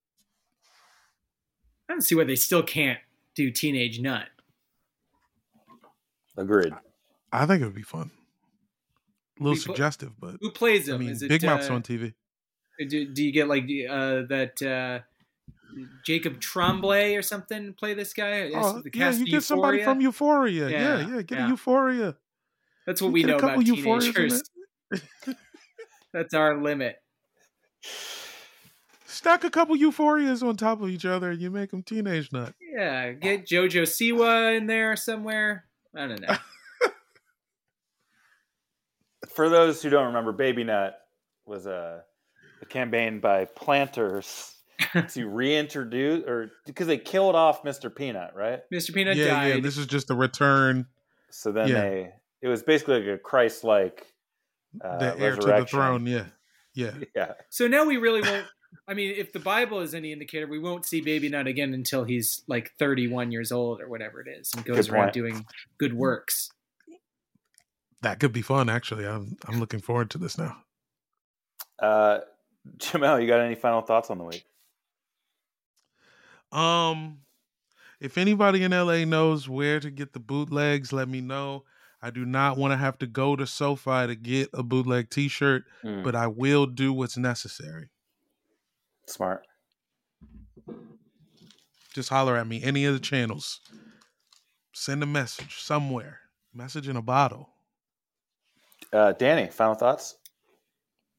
I don't see why they still can't do Teenage Nut. Agreed. I think it would be fun. A little We put- suggestive, but Who plays I mean, Is it Big Mouth's uh, on TV. Do, do you get like uh, that uh, Jacob Tremblay or something play this guy? Is Oh, the yeah, you of get somebody from Euphoria. Yeah, Yeah, yeah, get yeah. a Euphoria. That's what You we get a know couple about Euphorias in teenagers. That's our limit. Stack a couple Euphorias on top of each other, and you make them teenage nut. Yeah, get JoJo Siwa in there somewhere. I don't know. For those who don't remember, Baby Nut was a, a campaign by planters to reintroduce, or because they killed off Mr. Peanut, right? Mr. Peanut yeah, died. yeah. This is just a return. So then Yeah. they, it was basically like a Christ-like uh, the heir to the resurrection. throne. Yeah, yeah. Yeah, So now we really won't. I mean, if the Bible is any indicator, we won't see Baby Nut again until he's like 31 years old or whatever it is, and goes Good around point. doing good works. That could be fun. Actually, I'm I'm looking forward to this now. uh, Jamel, you got any final thoughts on the week? Um, if anybody in LA knows where to get the bootlegs, let me know. I do not want to have to go to SoFi to get a bootleg T-shirt, Hmm, but I will do what's necessary. smart. Just holler at me any of the channels. Send a message somewhere. Message in a bottle. Uh, Danny, final thoughts?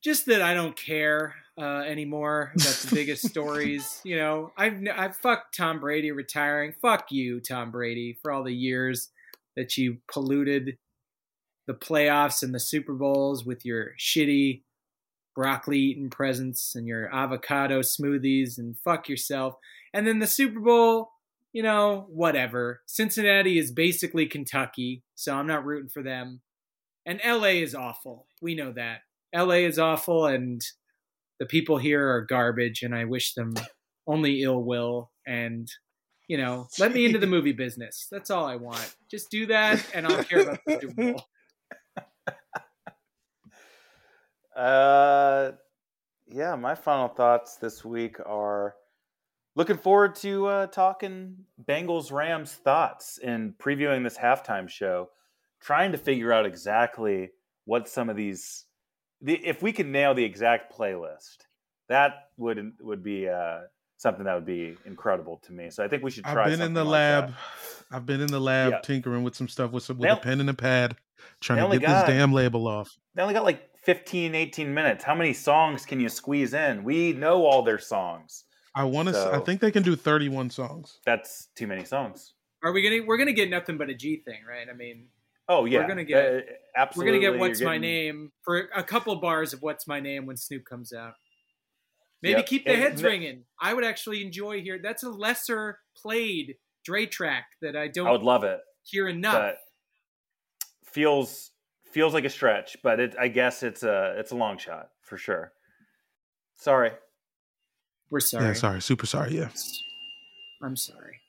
Just that I don't care uh, anymore about the biggest stories. You know, I've I've fucked Tom Brady retiring. Fuck you, Tom Brady, for all the years that you polluted the playoffs and the Super Bowls with your shitty broccoli eating presents and your avocado smoothies and fuck yourself. And then the Super Bowl, you know, whatever. Cincinnati is basically Kentucky, so I'm not rooting for them. And LA is awful. We know that. LA is awful and the people here are garbage and I wish them only ill will and you know, let me into the movie business. That's all I want. Just do that and I'll care about the Super Bowl. Uh, yeah, my final thoughts this week are looking forward to uh, talking Bengals Rams thoughts and previewing this halftime show, trying to figure out exactly what some of these, the, if we can nail the exact playlist, that would would be uh, something that would be incredible to me. So I think we should try. I've been in the something like that. lab. I've been in the lab Yeah. tinkering with some stuff with some, with They a pen and a pad, trying to get got- this damn label off. They only got like 15, 18 minutes. How many songs can you squeeze in? We know all their songs. I want to. I think they can do 31 songs. That's too many songs. Are we gonna we're gonna get nothing but a G thing, right? I mean Oh yeah, uh, uh, we're gonna get uh, absolutely. We're gonna get what's getting... my name for a couple bars of what's my name when Snoop comes out. Maybe yep. keep the heads ringing. I would actually enjoy here. That's a lesser played Dre track that I don't. I would love it. Hear enough. feels feels like a stretch, but it, I guess it's a it's a long shot for sure. Sorry. We're sorry. Yeah, sorry. Super sorry. Yeah. I'm sorry.